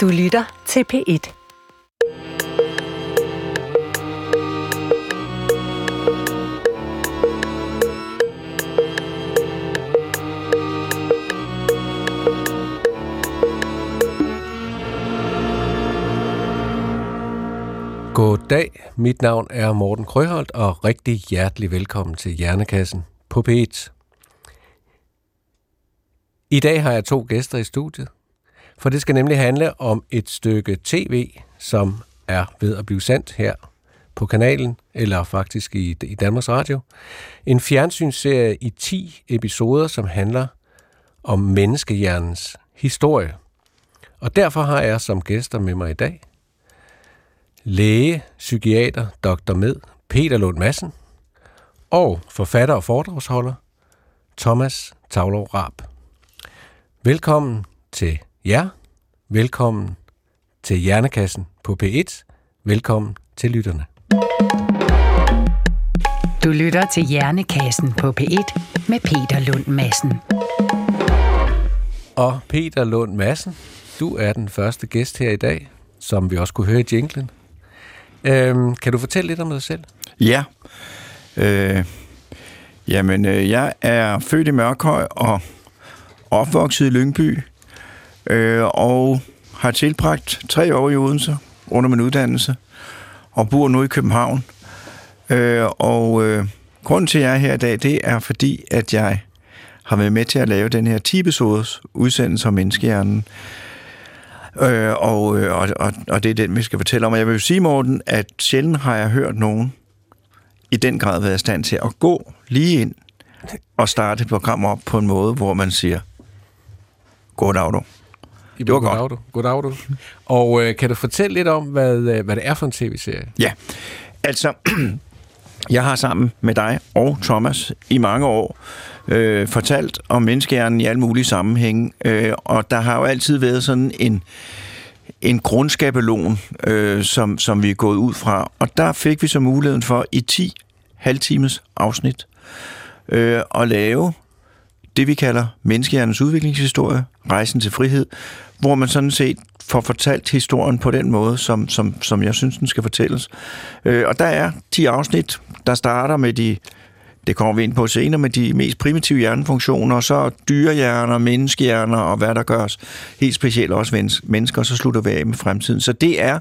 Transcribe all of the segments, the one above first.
Du lytter til P1. Goddag, mit navn er Morten Krøholt, og rigtig hjertelig velkommen til Hjernekassen på P1. I dag har jeg to gæster i studiet, for det skal nemlig handle om et stykke tv, som er ved at blive sendt her på kanalen, eller faktisk i, i Danmarks Radio. En fjernsynsserie i 10 episoder, som handler om menneskehjernens historie. Og derfor har jeg som gæster med mig i dag læge, psykiater, dr. Med, Peter Lund Madsen, og forfatter og foredragsholder, Thomas Tavlov Raab. Velkommen til jer. Velkommen til Hjernekassen på P1. Velkommen til lytterne. Du lytter til Hjernekassen på P1 med Peter Lund Madsen. Og Peter Lund Madsen, du er den første gæst her i dag, som vi også kunne høre i jinglen. Øhm, kan du fortælle lidt om dig selv? Ja. Øh, jamen, øh, jeg er født i Mørkhøj og opvokset i Lyngby, øh, og har tilbragt tre år i Odense under min uddannelse, og bor nu i København. Øh, og øh, grunden til, at jeg er her i dag, det er fordi, at jeg har været med til at lave den her 10-episodes udsendelse om menneskehjernen. Øh, og, øh, og, og, og det er den, vi skal fortælle om. Og jeg vil sige, Morten, at sjældent har jeg hørt nogen i den grad været i stand til at gå lige ind og starte et program op på en måde, hvor man siger, goddag du. Det var godt. Goddag du. Og øh, kan du fortælle lidt om, hvad, øh, hvad det er for en tv-serie? Ja, altså, jeg har sammen med dig og Thomas i mange år øh, fortalt om menneskehjernen i alle mulige sammenhænge, øh, og der har jo altid været sådan en, en grundskabelon, øh, som, som vi er gået ud fra, og der fik vi så muligheden for i 10 halvtimes afsnit øh, at lave det, vi kalder menneskehjernens udviklingshistorie, rejsen til frihed, hvor man sådan set får fortalt historien på den måde, som, som, som jeg synes, den skal fortælles. Øh, og der er 10 afsnit, der starter med de, det kommer vi ind på senere, med de mest primitive hjernefunktioner, og så dyrehjerner, menneskehjerner og hvad der gørs. Helt specielt også mennesker, og så slutter vi af med fremtiden. Så det er,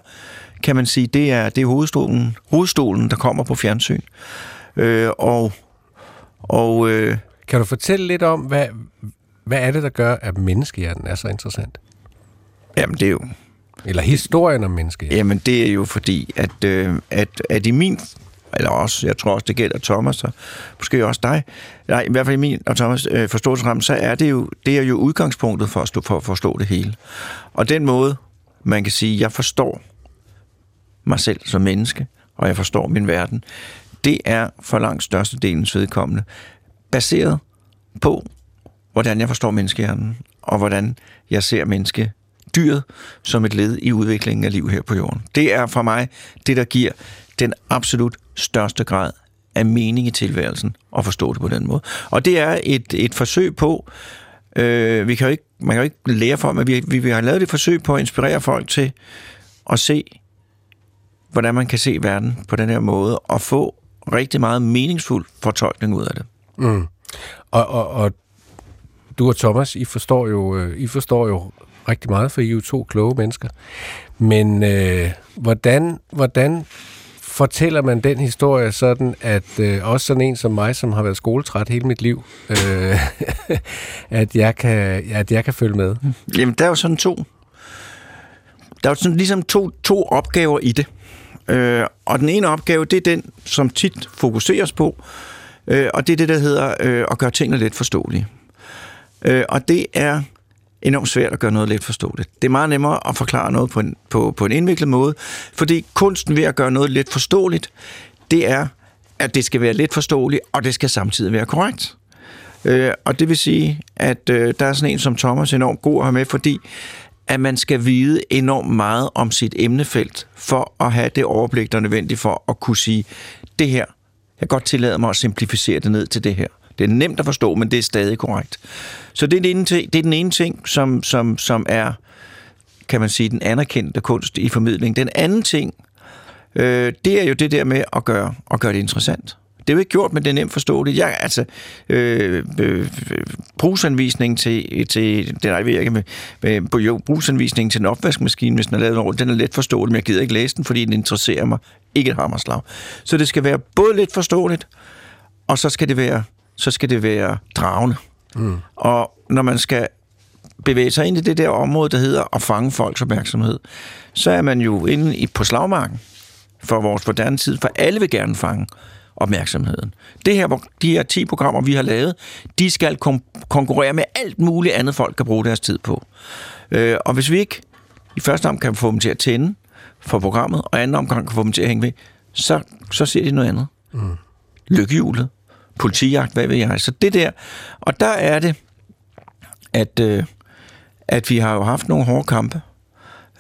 kan man sige, det er, det er hovedstolen, hovedstolen, der kommer på fjernsyn. Øh, og og øh, kan du fortælle lidt om, hvad, hvad er det, der gør, at menneskehjernen er så interessant? Jamen, det er jo... Eller historien om menneskehjernen? Jamen, det er jo fordi, at, øh, at, at i min eller også, jeg tror også, det gælder Thomas, og måske også dig, nej, i hvert fald i min og Thomas øh, forståelsesramme, så er det jo, det er jo udgangspunktet for at, stå, for at forstå det hele. Og den måde, man kan sige, jeg forstår mig selv som menneske, og jeg forstår min verden, det er for langt størstedelens vedkommende baseret på, hvordan jeg forstår menneskehjernen, og hvordan jeg ser menneske dyret som et led i udviklingen af liv her på jorden. Det er for mig det, der giver den absolut største grad af mening i tilværelsen at forstå det på den måde. Og det er et, et forsøg på, øh, vi kan jo ikke, man kan jo ikke lære for, men vi, vi, vi har lavet et forsøg på at inspirere folk til at se, hvordan man kan se verden på den her måde, og få rigtig meget meningsfuld fortolkning ud af det. Mm. Og, og, og du og Thomas, I forstår jo, øh, I forstår jo rigtig meget, for I er jo to kloge mennesker. Men øh, hvordan, hvordan fortæller man den historie sådan, at øh, også sådan en som mig, som har været skoletræt hele mit liv, øh, at, jeg kan, at jeg kan følge med? Jamen, der er jo sådan to. Der er jo sådan ligesom to, to opgaver i det. Øh, og den ene opgave, det er den, som tit fokuseres på, øh, Øh, og det er det, der hedder øh, at gøre tingene lidt forståelige. Øh, og det er enormt svært at gøre noget let forståeligt. Det er meget nemmere at forklare noget på en, på, på en indviklet måde, fordi kunsten ved at gøre noget let forståeligt, det er, at det skal være let forståeligt, og det skal samtidig være korrekt. Øh, og det vil sige, at øh, der er sådan en som Thomas enormt god at have med, fordi at man skal vide enormt meget om sit emnefelt, for at have det overblik, der er nødvendigt for at kunne sige, det her, jeg kan godt tillade mig at simplificere det ned til det her. Det er nemt at forstå, men det er stadig korrekt. Så det er den ene ting, det er den ene ting som, som, som er kan man sige, den anerkendte kunst i formidling. Den anden ting, øh, det er jo det der med at gøre, at gøre det interessant. Det er jo ikke gjort, men det er nemt forståeligt. Jeg, altså, øh, øh, brugsanvisning til, til det er ikke med, med jo, brugsanvisning til en opvaskemaskine, hvis den er lavet over, den er let forståelig, men jeg gider ikke læse den, fordi den interesserer mig. Ikke et hammerslag. Så det skal være både let forståeligt, og så skal det være, så skal det være dragende. Mm. Og når man skal bevæge sig ind i det der område, der hedder at fange folks opmærksomhed, så er man jo inde i, på slagmarken for vores moderne tid, for alle vil gerne fange opmærksomheden. Det her, de her 10 programmer, vi har lavet, de skal kon- konkurrere med alt muligt andet, folk kan bruge deres tid på. Øh, og hvis vi ikke i første omgang kan få dem til at tænde for programmet, og anden omgang kan få dem til at hænge ved, så, så ser de noget andet. Mm. Lykkehjulet, politijagt, hvad ved jeg. Så det der, og der er det, at, øh, at vi har jo haft nogle hårde kampe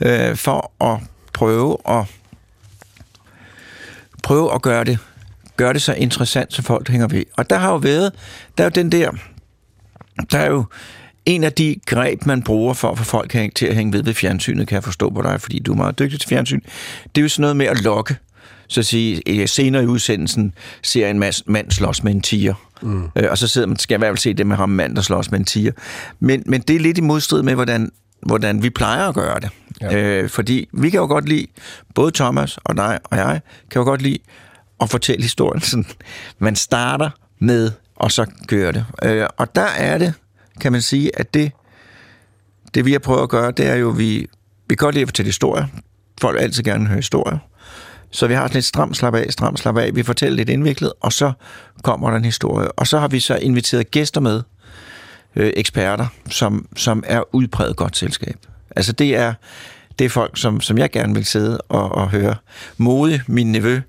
øh, for at prøve at prøve at gøre det gør det så interessant, så folk hænger ved. Og der har jo været, der er jo den der, der er jo en af de greb, man bruger for at få folk til at hænge ved ved fjernsynet, kan jeg forstå på dig, fordi du er meget dygtig til fjernsyn. Det er jo sådan noget med at lokke. Så at sige, senere i udsendelsen ser en mand slås med en tiger. Mm. Øh, og så sidder man, skal jeg i hvert fald se det med ham mand, der slås med en tiger. Men, men det er lidt i modstrid med, hvordan, hvordan vi plejer at gøre det. Ja. Øh, fordi vi kan jo godt lide, både Thomas og dig og jeg, kan jo godt lide at fortælle historien. Sådan, man starter med, og så kører det. Øh, og der er det, kan man sige, at det, det vi har prøvet at gøre, det er jo, vi, vi kan godt lide at fortælle historier. Folk vil altid gerne høre historier. Så vi har sådan et stram slap af, stram slap af. Vi fortæller lidt indviklet, og så kommer der en historie. Og så har vi så inviteret gæster med, øh, eksperter, som, som er udpræget godt selskab. Altså det er, det er folk, som, som jeg gerne vil sidde og, og høre. Mode, min nevø,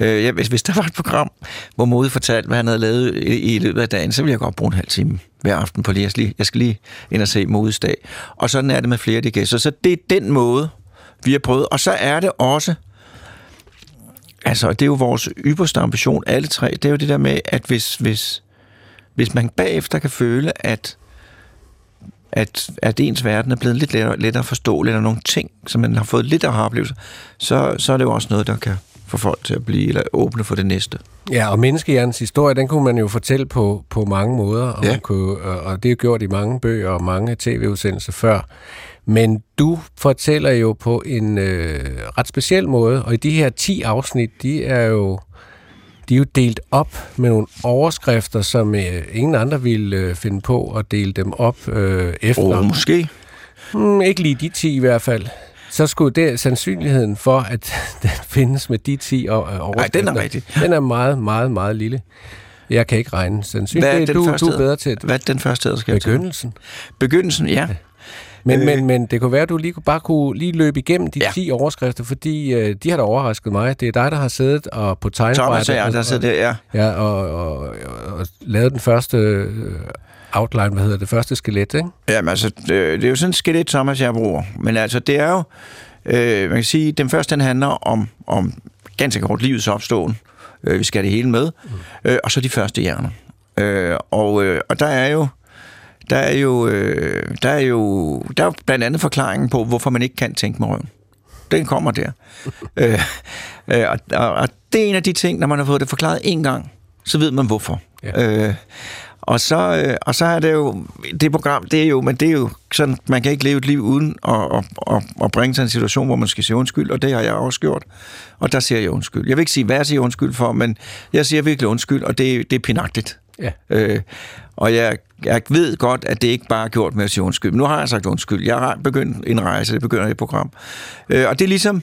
Øh, ja, hvis, hvis der var et program, hvor Mode fortalte, hvad han havde lavet i, i løbet af dagen, så ville jeg godt bruge en halv time hver aften på lige. Jeg skal lige, jeg skal lige ind og se Modes dag. Og sådan er det med flere af de gæster. Så det er den måde, vi har prøvet. Og så er det også, altså det er jo vores ypperste ambition, alle tre, det er jo det der med, at hvis, hvis, hvis man bagefter kan føle, at at, at ens verden er blevet lidt lettere, lettere forståelig, eller nogle ting, som man har fået lidt af oplevelser, så, så er det jo også noget, der kan få folk til at blive eller åbne for det næste. Ja, og menneskehjernens historie, den kunne man jo fortælle på, på mange måder, og, ja. man kunne, og det er gjort i mange bøger og mange tv-udsendelser før. Men du fortæller jo på en øh, ret speciel måde, og i de her 10 afsnit, de er jo de er jo delt op med nogle overskrifter, som øh, ingen andre ville øh, finde på at dele dem op øh, efter. Oh, måske. Hmm, ikke lige de 10 i hvert fald så skulle det sandsynligheden for, at den findes med de 10 overskrifter. Nej, den er rigtig. Den er meget, meget, meget lille. Jeg kan ikke regne sandsynligheden. Hvad er du, første, du er bedre til. Hvad er den første, der skal Begyndelsen. Begyndelsen, ja. Men, øh. men, men det kunne være, at du lige, bare kunne lige løbe igennem de ja. 10 overskrifter, fordi øh, de har da overrasket mig. Det er dig, der har siddet og på tegnebrættet. Thomas og jeg, der sidder der, ja. Ja, og, og, og, og lavet den første øh, outline, hvad hedder det, første skelet, ikke? Jamen altså, det, det er jo sådan et skelet, Thomas, jeg bruger. Men altså, det er jo, øh, man kan sige, den første, den handler om, om ganske kort livets opståen. Øh, vi skal det hele med. Mm. Øh, og så de første hjerner. Øh, og, øh, og der er jo, der er jo, øh, der er jo, der er jo blandt andet forklaringen på, hvorfor man ikke kan tænke med røven. Den kommer der. øh, øh, og, og, og det er en af de ting, når man har fået det forklaret en gang, så ved man hvorfor. Ja. Øh, og så, øh, og så er det jo, det program, det er jo, men det er jo sådan, man kan ikke leve et liv uden at, at, at, at bringe sig en situation, hvor man skal sige undskyld, og det har jeg også gjort. Og der siger jeg undskyld. Jeg vil ikke sige, hvad jeg siger undskyld for, men jeg siger virkelig undskyld, og det, det er pinagtigt. Ja. Øh, og jeg, jeg ved godt, at det ikke bare er gjort med at sige undskyld. Nu har jeg sagt undskyld. Jeg har begyndt en rejse, det begynder et program. Øh, og det er ligesom,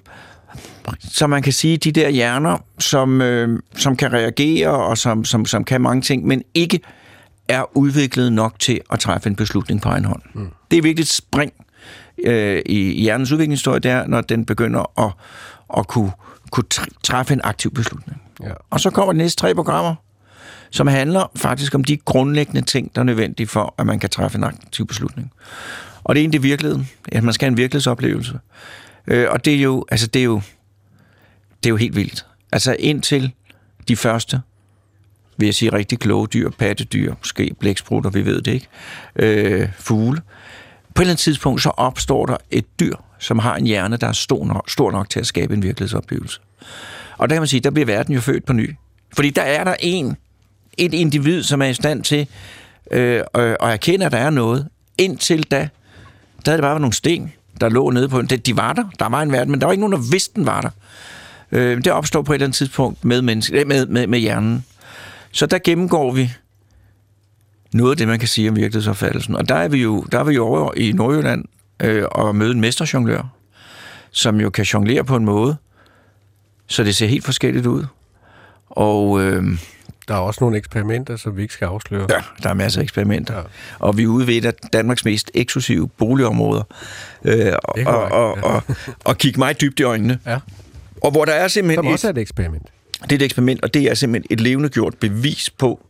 så man kan sige, de der hjerner, som, øh, som kan reagere, og som, som, som kan mange ting, men ikke er udviklet nok til at træffe en beslutning på egen hånd. Mm. Det er virkelig et spring øh, i hjernens udviklingshistorie, der, når den begynder at, at kunne, kunne træffe en aktiv beslutning. Ja. Og så kommer de næste tre programmer, som handler faktisk om de grundlæggende ting, der er nødvendige for, at man kan træffe en aktiv beslutning. Og det er egentlig virkeligheden. At man skal have en virkelighedsoplevelse. Øh, og det er jo, altså det er jo, det er jo helt vildt. Altså indtil de første vil jeg sige, rigtig kloge dyr, pattedyr, måske blæksprutter, vi ved det ikke, øh, fugle, på et eller andet tidspunkt, så opstår der et dyr, som har en hjerne, der er stor nok, stor nok til at skabe en virkelighedsoplevelse. Og der kan man sige, der bliver verden jo født på ny. Fordi der er der en, et individ, som er i stand til øh, at erkende, at der er noget. Indtil da, der havde det bare været nogle sten, der lå nede på en. De var der, der var en verden, men der var ikke nogen, der vidste, den var der. Øh, det opstår på et eller andet tidspunkt med, menneske, med, med, med hjernen. Så der gennemgår vi noget af det, man kan sige om virkelighedsopfattelsen. Og der er vi jo, der er vi jo over i Nordjylland øh, og møde en mesterjonglør, som jo kan jonglere på en måde, så det ser helt forskelligt ud. Og øh, der er også nogle eksperimenter, som vi ikke skal afsløre. Ja, der er masser af eksperimenter. Ja. Og vi er ude ved et af Danmarks mest eksklusive boligområder. Øh, og, og, og, og, og kigge meget dybt i øjnene. Ja. Og hvor der er simpelthen... Som også er et eksperiment. Det er et eksperiment, og det er simpelthen et levende gjort bevis på,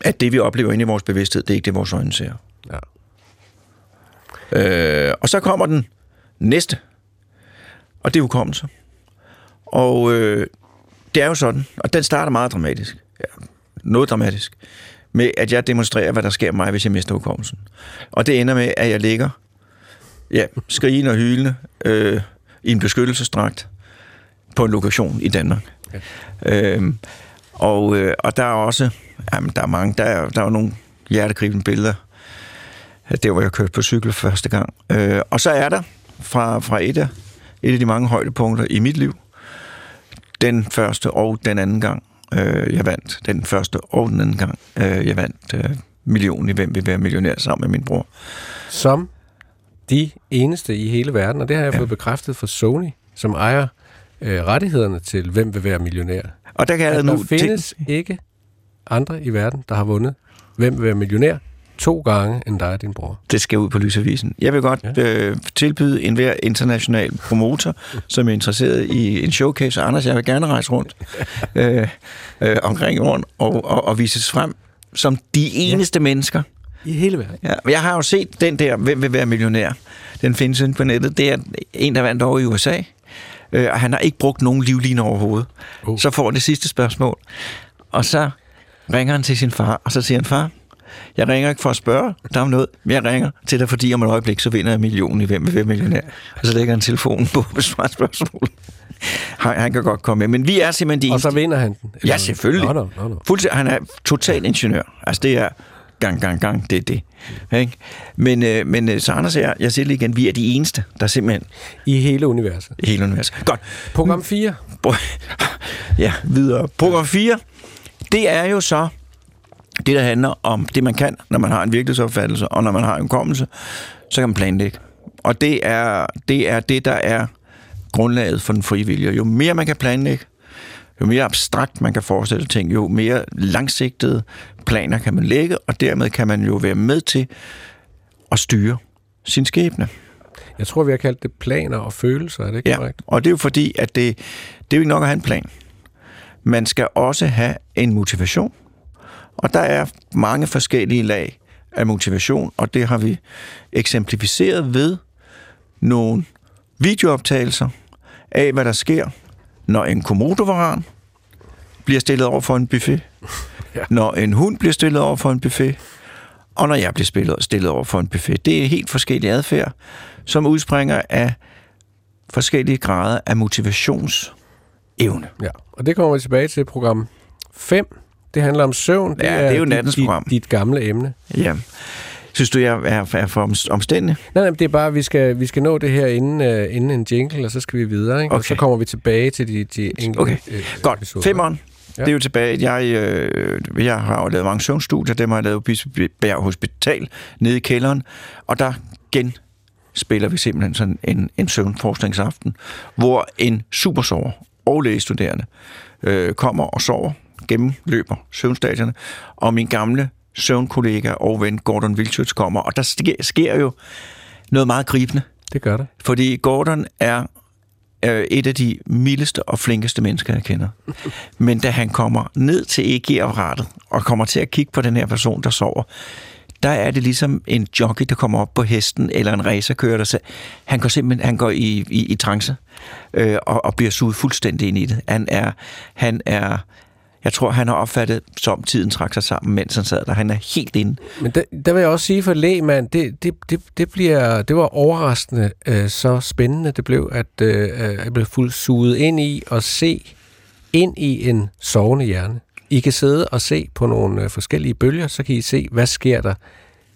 at det, vi oplever inde i vores bevidsthed, det er ikke det, vores øjne ser. Ja. Øh, og så kommer den næste, og det er hukommelse. Og øh, det er jo sådan, og den starter meget dramatisk. Ja, noget dramatisk. Med at jeg demonstrerer, hvad der sker med mig, hvis jeg mister hukommelsen. Og det ender med, at jeg ligger ja, skrigende og hylende øh, i en beskyttelsesdragt på en lokation i Danmark. Ja. Øhm, og, øh, og der er også, jamen der er mange, der er, der er nogle hjertegribende billeder, der hvor jeg kørte på cykel første gang. Øh, og så er der fra, fra et, af, et af de mange højdepunkter i mit liv, den første og den anden gang, øh, jeg vandt. Den første og den anden gang, øh, jeg vandt øh, million i Hvem vil være millionær sammen med min bror. Som de eneste i hele verden, og det har jeg ja. fået bekræftet fra Sony, som ejer øh, rettighederne til Hvem vil være millionær. Og der kan jeg nu... Der findes ting... ikke andre i verden, der har vundet Hvem vil være millionær to gange end dig og din bror. Det skal ud på lysavisen. Jeg vil godt ja. øh, tilbyde en hver international promotor, som er interesseret i en showcase. Anders, jeg vil gerne rejse rundt øh, øh, omkring jorden og, og, og vises frem som de eneste ja. mennesker. I hele verden. Ja, jeg har jo set den der, hvem vil være millionær. Den findes på nettet. Det er en, der vandt over i USA. Øh, og han har ikke brugt nogen livline overhovedet. Uh. Så får det sidste spørgsmål. Og så ringer han til sin far, og så siger han, far, jeg ringer ikke for at spørge dig om noget, men jeg ringer til dig, fordi om et øjeblik, så vinder jeg millionen i Hvem vil millionær. Og så lægger han telefonen på og besvarer spørgsmål. Han, han kan godt komme med, men vi er simpelthen de Og så vinder han den? Ja, selvfølgelig. No, no, no, no. Han er total ingeniør. Altså, det er gang, gang, gang, det er det. Ikke? Men, øh, men øh, så Anders og jeg, jeg siger lige igen, vi er de eneste, der simpelthen... I hele universet. I hele universet. Godt. Program 4. Ja, videre. Program 4, det er jo så det, der handler om det, man kan, når man har en virkelighedsopfattelse, og når man har en kommelse, så kan man planlægge. Og det er det, er det der er grundlaget for den frivillige. Jo mere man kan planlægge, jo mere abstrakt man kan forestille ting, jo mere langsigtede planer kan man lægge, og dermed kan man jo være med til at styre sin skæbne. Jeg tror, vi har kaldt det planer og følelser, er det ikke ja, korrekt? og det er jo fordi, at det, det er jo ikke nok at have en plan. Man skal også have en motivation, og der er mange forskellige lag af motivation, og det har vi eksemplificeret ved nogle videooptagelser af, hvad der sker, når en komodovaran bliver stillet over for en buffet, ja. når en hund bliver stillet over for en buffet, og når jeg bliver stillet, stillet over for en buffet. Det er helt forskellige adfærd, som udspringer af forskellige grader af motivationsevne. Ja, og det kommer vi tilbage til program 5, det handler om søvn. Det, ja, er, det er jo nattens dit, program. Dit gamle emne. Ja. Synes du, jeg er, er for omstændig? Nej, nej, det er bare, at vi skal, vi skal nå det her inden, uh, inden en jingle, og så skal vi videre. Ikke? Okay. Og så kommer vi tilbage til de, de enkelte okay. øh, Godt. Episoder. Femeren. Ja. Det er jo tilbage. Jeg, øh, jeg har jo lavet mange søvnstudier. Dem har jeg lavet på Bispebjerg Hospital nede i kælderen. Og der gen spiller vi simpelthen sådan en, en søvnforskningsaften, hvor en supersover og lægestuderende øh, kommer og sover gennemløber søvnstadierne, og min gamle søvnkollega og ven Gordon Wilchutz kommer, og der sker, sker jo noget meget gribende. Det gør det. Fordi Gordon er øh, et af de mildeste og flinkeste mennesker, jeg kender. Men da han kommer ned til EG-apparatet og kommer til at kigge på den her person, der sover, der er det ligesom en jockey, der kommer op på hesten, eller en racerkører, der siger, han går simpelthen han går i, i, i trance øh, og, og bliver suget fuldstændig ind i det. Han er, han er jeg tror, han har opfattet, som tiden trak sig sammen, mens han sad der. Han er helt inde. Men der, der vil jeg også sige for lægmand, det, det, det, det, bliver, det var overraskende øh, så spændende det blev, at øh, jeg blev fuldt suget ind i og se ind i en sovende hjerne. I kan sidde og se på nogle øh, forskellige bølger, så kan I se, hvad sker der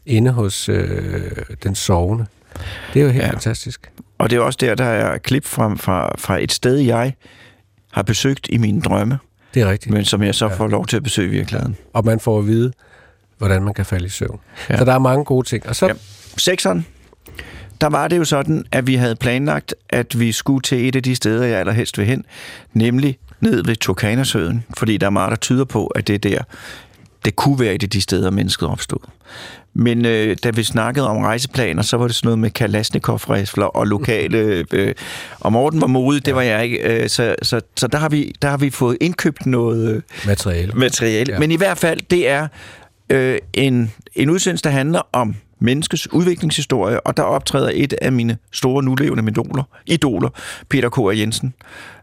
inde hos øh, den sovende. Det er jo helt ja. fantastisk. Og det er også der, der er klip fra, fra, fra et sted, jeg har besøgt i mine drømme. Det er rigtigt. Men som jeg så ja. får lov til at besøge i virkeligheden. Og man får at vide, hvordan man kan falde i søvn. Ja. Så der er mange gode ting. Og så... Ja. Sekseren, der var det jo sådan, at vi havde planlagt, at vi skulle til et af de steder, jeg allerhelst vil hen, nemlig ned ved Turkanasøen, fordi der er meget, der tyder på, at det er der, det kunne være et af de steder, mennesket opstod. Men øh, da vi snakkede om rejseplaner, så var det sådan noget med kalasnikov og lokale... Øh, og Morten var modig, det var jeg ikke. Øh, så så, så der, har vi, der har vi fået indkøbt noget... Øh, materiale. materiale. Ja. Men i hvert fald, det er øh, en, en udsendelse, der handler om menneskets udviklingshistorie, og der optræder et af mine store nulevende idoler, idoler Peter K. Jensen,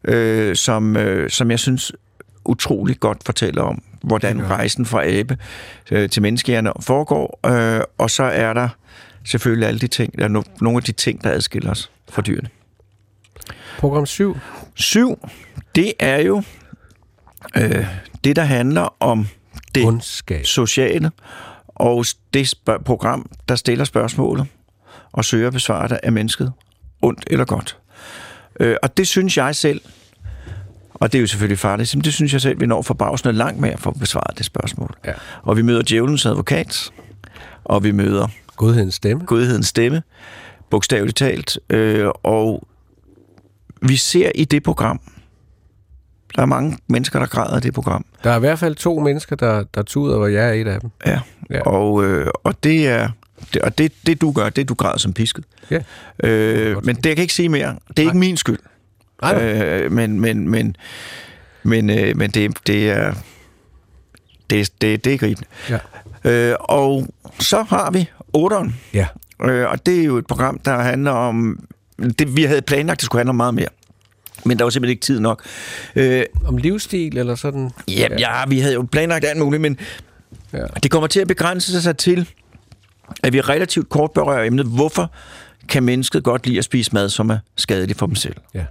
øh, som, øh, som jeg synes utrolig godt fortæller om, hvordan ja. rejsen fra abe øh, til menneskehjerne foregår, øh, og så er der selvfølgelig alle de ting, der er no, nogle af de ting, der adskiller os fra dyrene. Program 7. 7, det er jo øh, det, der handler om det Undskab. sociale, og det program, der stiller spørgsmålet og søger at besvare det af mennesket, ondt eller godt. Øh, og det synes jeg selv og det er jo selvfølgelig farligt. Men det synes jeg selv, vi når forbavsende langt med at få besvaret det spørgsmål. Ja. Og vi møder djævelens advokat, og vi møder... Godhedens stemme. Godhedens stemme, bogstaveligt talt. Øh, og vi ser i det program, der er mange mennesker, der græder i det program. Der er i hvert fald to mennesker, der, der tuder, og jeg er et af dem. Ja, ja. Og, øh, og det er... Det, og det, det du gør, det du græder som pisket. Ja. Øh, men det jeg kan ikke sige mere. Det er Nej. ikke min skyld. Nej, øh, men men, men, men, øh, men det, det er det, det, det er gribende. Ja. Øh, og så har vi otteren. Ja. Øh, og det er jo et program, der handler om... Det, vi havde planlagt, at det skulle handle om meget mere. Men der var simpelthen ikke tid nok. Øh, om livsstil eller sådan? Ja, ja, vi havde jo planlagt alt muligt, men ja. det kommer til at begrænse sig til, at vi relativt kort berører emnet, hvorfor kan mennesket godt lide at spise mad, som er skadelig for dem selv. Ja.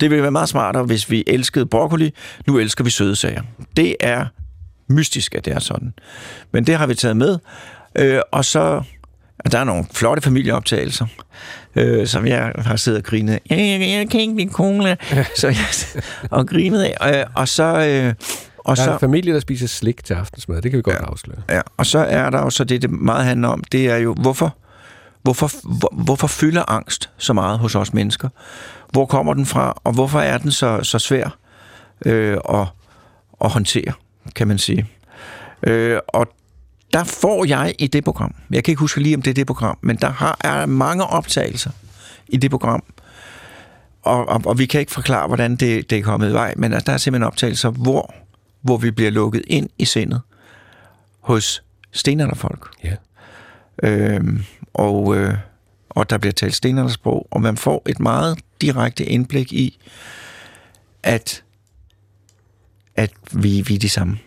Det ville være meget smartere, hvis vi elskede broccoli. Nu elsker vi søde sager. Det er mystisk, at det er sådan. Men det har vi taget med. Øh, og så der er nogle flotte familieoptagelser, øh, som jeg har siddet og grinet af. Jeg, jeg, jeg kan ikke lide cola. så jeg, og grinet af. Øh, og så... Øh, og der er så, en familie, der spiser slik til aftensmad. Det kan vi godt ja, afsløre. Ja, og så er der jo så det, det meget handler om, det er jo, hvorfor, hvorfor, hvor, hvorfor fylder angst så meget hos os mennesker? Hvor kommer den fra, og hvorfor er den så, så svær øh, at, at håndtere, kan man sige. Øh, og der får jeg i det program, jeg kan ikke huske lige, om det er det program, men der har, er mange optagelser i det program, og, og, og vi kan ikke forklare, hvordan det, det er kommet i vej, men der er simpelthen optagelser, hvor, hvor vi bliver lukket ind i sindet hos stenalderfolk. Ja. Øhm, og, øh, og der bliver talt stenaldersprog, og man får et meget direkte indblik i, at, at vi, vi er de samme.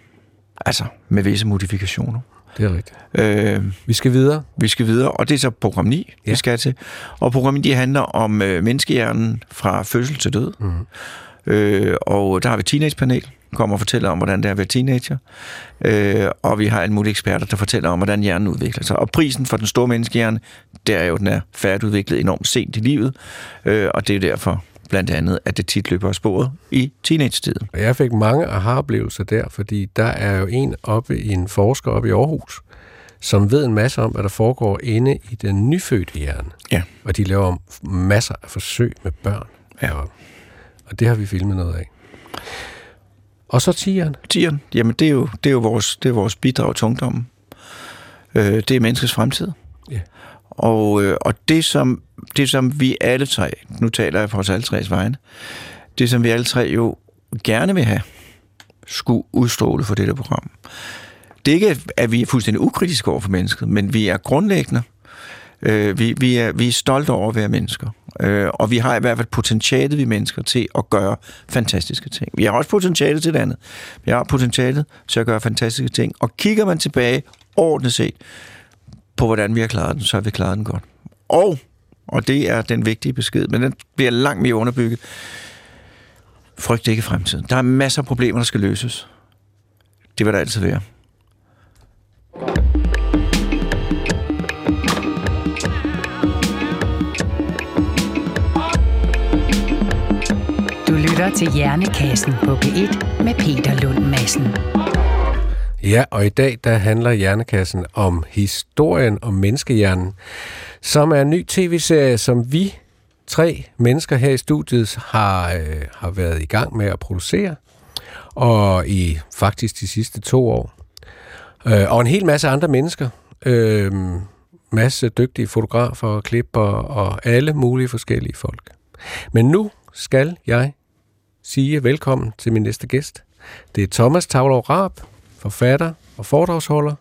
Altså, med visse modifikationer. Det er rigtigt. Øh, vi skal videre. Vi skal videre, og det er så program 9, ja. vi skal til. Og program 9 handler om øh, menneskehjernen fra fødsel til død. Mm. Øh, og der har vi teenagepanel, kommer og fortæller om, hvordan det er at være teenager. Øh, og vi har alle mulige eksperter, der fortæller om, hvordan hjernen udvikler sig. Og prisen for den store menneskehjerne, det er jo, at den er færdigudviklet enormt sent i livet. Øh, og det er derfor blandt andet, at det tit løber af sporet i teenage-tiden. Jeg fik mange aha-oplevelser der, fordi der er jo en oppe i en forsker oppe i Aarhus, som ved en masse om, hvad der foregår inde i den nyfødte hjerne. Ja. Og de laver masser af forsøg med børn. Ja. Og, og det har vi filmet noget af. Og så tieren? Tieren, jamen det er jo, det er jo vores, det er vores bidrag til ungdommen. Øh, det er menneskets fremtid. Ja. Og, øh, og det, som, det, som vi alle tre, nu taler jeg for os alle tres vegne, det, som vi alle tre jo gerne vil have, skulle udstråle for dette program. Det er ikke, at vi er fuldstændig ukritiske over for mennesket, men vi er grundlæggende. Øh, vi, vi, er, vi er stolte over at være mennesker. Øh, og vi har i hvert fald potentialet, vi mennesker, til at gøre fantastiske ting. Vi har også potentialet til det andet. Vi har potentialet til at gøre fantastiske ting. Og kigger man tilbage ordentligt set på, hvordan vi har klaret den, så har vi klaret den godt. Og, og det er den vigtige besked, men den bliver langt mere underbygget. Frygt ikke fremtiden. Der er masser af problemer, der skal løses. Det vil der altid være. Lytter til Hjernekassen på P1 med Peter Lund Madsen. Ja, og i dag der handler Hjernekassen om historien om menneskehjernen, som er en ny tv-serie, som vi tre mennesker her i studiet har, øh, har været i gang med at producere, og i faktisk de sidste to år. Øh, og en hel masse andre mennesker, øh, masse dygtige fotografer, klipper og alle mulige forskellige folk. Men nu skal jeg sige velkommen til min næste gæst. Det er Thomas Tavlov Raab, forfatter og foredragsholder.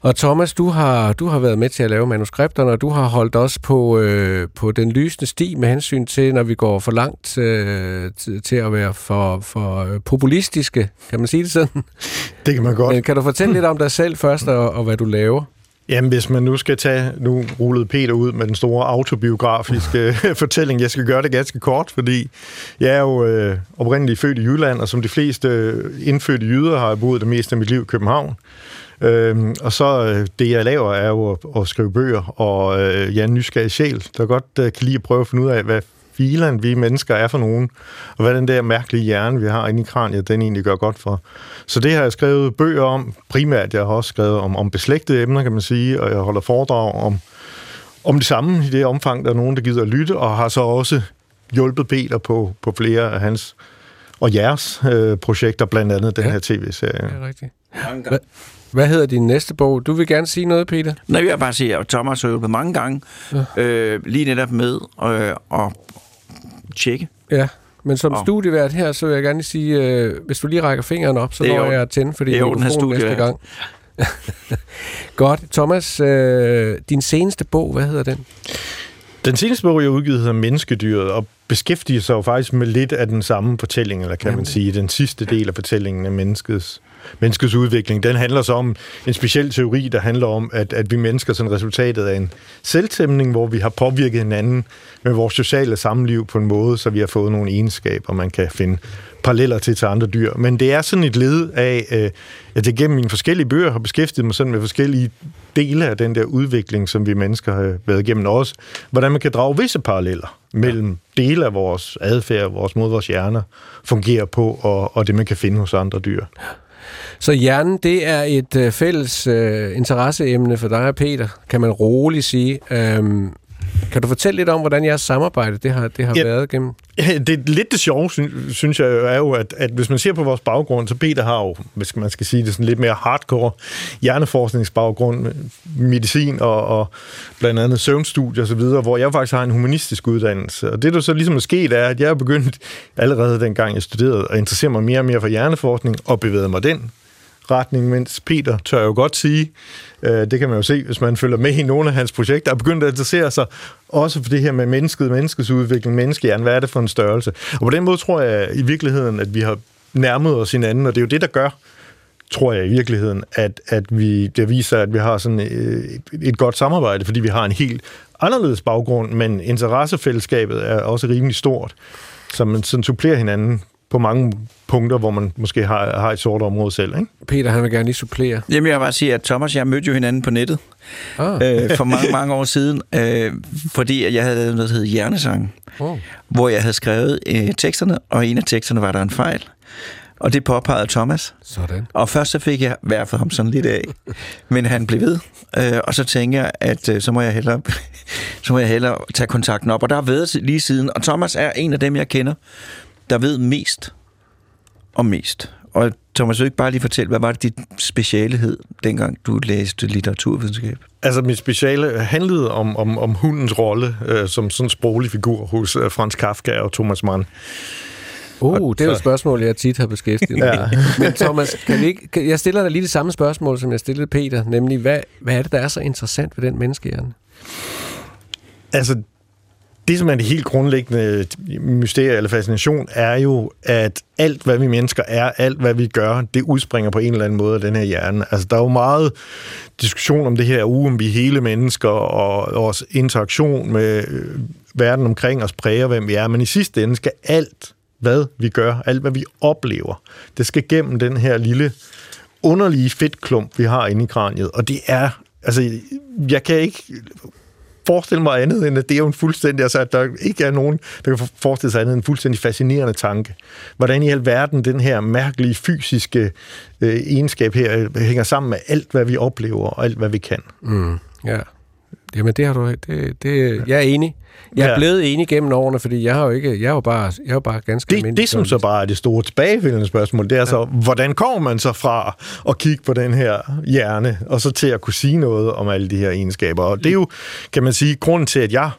Og Thomas, du har, du har været med til at lave manuskripterne, og du har holdt os på, øh, på den lysende sti med hensyn til, når vi går for langt øh, til, at være for, for øh, populistiske. Kan man sige det sådan? Det kan man godt. Men kan du fortælle lidt om dig selv først, og, og hvad du laver? Jamen, hvis man nu skal tage... Nu rullede Peter ud med den store autobiografiske fortælling. Jeg skal gøre det ganske kort, fordi jeg er jo øh, oprindeligt født i Jylland, og som de fleste øh, indfødte jyder har jeg boet det meste af mit liv i København. Øhm, og så øh, det, jeg laver, er jo at, at skrive bøger, og øh, jeg er en nysgerrig sjæl, der godt øh, kan lide at prøve at finde ud af, hvad filen vi mennesker er for nogen, og hvad den der mærkelige hjerne, vi har inde i kraniet, den egentlig gør godt for. Så det har jeg skrevet bøger om, primært. Jeg har også skrevet om, om beslægtede emner, kan man sige, og jeg holder foredrag om, om det samme i det omfang, der er nogen, der gider at lytte, og har så også hjulpet Peter på, på flere af hans og jeres øh, projekter, blandt andet den Ja. her tv-serie. Det er rigtigt. Hvad, hvad hedder din næste bog? Du vil gerne sige noget, Peter? Nej, jeg vil bare sige, at Thomas har hjulpet mange gange, ja. øh, lige netop med øh, at tjekke. Ja, men som Åh. studievært her, så vil jeg gerne sige, øh, hvis du lige rækker fingeren op, så når jeg at tænde for Det er din mikrofon næste gang. Godt. Thomas, øh, din seneste bog, hvad hedder den? Den seneste bog, jeg udgivet, hedder Menneskedyret, og beskæftiger sig jo faktisk med lidt af den samme fortælling, eller kan man sige, den sidste del af fortællingen af menneskets, menneskets udvikling. Den handler så om en speciel teori, der handler om, at, at vi mennesker som resultatet af en selvtæmning, hvor vi har påvirket hinanden med vores sociale samliv på en måde, så vi har fået nogle egenskaber, man kan finde paralleller til til andre dyr. Men det er sådan et led af, øh, at jeg gennem mine forskellige bøger har beskæftiget mig sådan med forskellige dele af den der udvikling, som vi mennesker har været igennem også. Hvordan man kan drage visse paralleller mellem dele af vores adfærd, vores måde, vores hjerner fungerer på, og, og det, man kan finde hos andre dyr. Så hjernen, det er et øh, fælles øh, interesseemne for dig og Peter, kan man roligt sige. Øhm, kan du fortælle lidt om, hvordan jeres samarbejde det har, det har Ja. været gennem? Ja, det er lidt det sjove, sy- synes jeg, er jo, at, at hvis man ser på vores baggrund, så Peter har jo, hvis man skal sige det sådan lidt mere hardcore, hjerneforskningsbaggrund, med medicin og, og blandt andet søvnstudier osv., hvor jeg faktisk har en humanistisk uddannelse. Og det, der så ligesom er sket, er, at jeg er begyndt allerede dengang jeg studerede at interessere mig mere og mere for hjerneforskning og bevægede mig den retning, mens Peter, tør jo godt sige, øh, det kan man jo se, hvis man følger med i nogle af hans projekter, er begyndt at interessere sig også for det her med mennesket, menneskets udvikling, menneskehjernen, hvad er det for en størrelse? Og på den måde tror jeg i virkeligheden, at vi har nærmet os hinanden, og det er jo det, der gør, tror jeg i virkeligheden, at, at vi, det viser, at vi har sådan et, et godt samarbejde, fordi vi har en helt anderledes baggrund, men interessefællesskabet er også rimelig stort, så man sådan supplerer hinanden på mange punkter, hvor man måske har, har et sort område selv. Ikke? Peter, han vil gerne lige supplere. Jamen, jeg vil bare sige, at Thomas og jeg mødte jo hinanden på nettet Ah, øh, for mange, mange år siden, øh, fordi at jeg havde lavet noget, der hed Hjernesang, oh. hvor jeg havde skrevet øh, teksterne, og i en af teksterne var der en fejl. Og det påpegede Thomas. Sådan. Og først så fik jeg værfet ham sådan lidt af, men han blev ved. Øh, og så tænkte jeg, at øh, så må jeg hellere, så må jeg hellere tage kontakten op. Og der har været lige siden, og Thomas er en af dem, jeg kender, der ved mest om mest. Og Thomas, vil ikke bare lige fortælle, hvad var det dit speciale hed, dengang du læste litteraturvidenskab? Altså, mit speciale handlede om, om, om hundens rolle øh, som sådan en sproglig figur hos øh, Frans Kafka og Thomas Mann. Uh, det er jo et spørgsmål, jeg tit har beskæftiget mig Ja. med. Men Thomas, kan vi ikke, kan, jeg stiller dig lige det samme spørgsmål, som jeg stillede Peter, nemlig, hvad, hvad er det, der er så interessant ved den menneskehjerne? Altså, det, som er det helt grundlæggende øh, mysterie eller fascination, er jo, at alt, hvad vi mennesker er, alt, hvad vi gør, det udspringer på en eller anden måde af den her hjerne. Altså, der er jo meget diskussion om det her uge, om vi hele mennesker og vores interaktion med øh, verden omkring os præger, hvem vi er. Men i sidste ende skal alt, hvad vi gør, alt, hvad vi oplever, det skal gennem den her lille underlige fedtklump, vi har inde i kraniet. Og det er, altså, jeg kan ikke forestille mig andet, end at det er jo en fuldstændig, altså at der ikke er nogen, der kan forestille sig andet end en fuldstændig fascinerende tanke. Hvordan i alverden den her mærkelige fysiske øh, egenskab her øh, hænger sammen med alt, hvad vi oplever og alt, hvad vi kan. Mm, ja. Jamen, det har du... Det, det, jeg er enig. Jeg er ja. blevet enig gennem årene, fordi jeg har jo ikke, jeg jo bare, jeg jo bare ganske det, det, som så bare er det store tilbagefældende spørgsmål, det er ja. så, hvordan kommer man så fra at kigge på den her hjerne, og så til at kunne sige noget om alle de her egenskaber? Og det er jo, kan man sige, grunden til, at jeg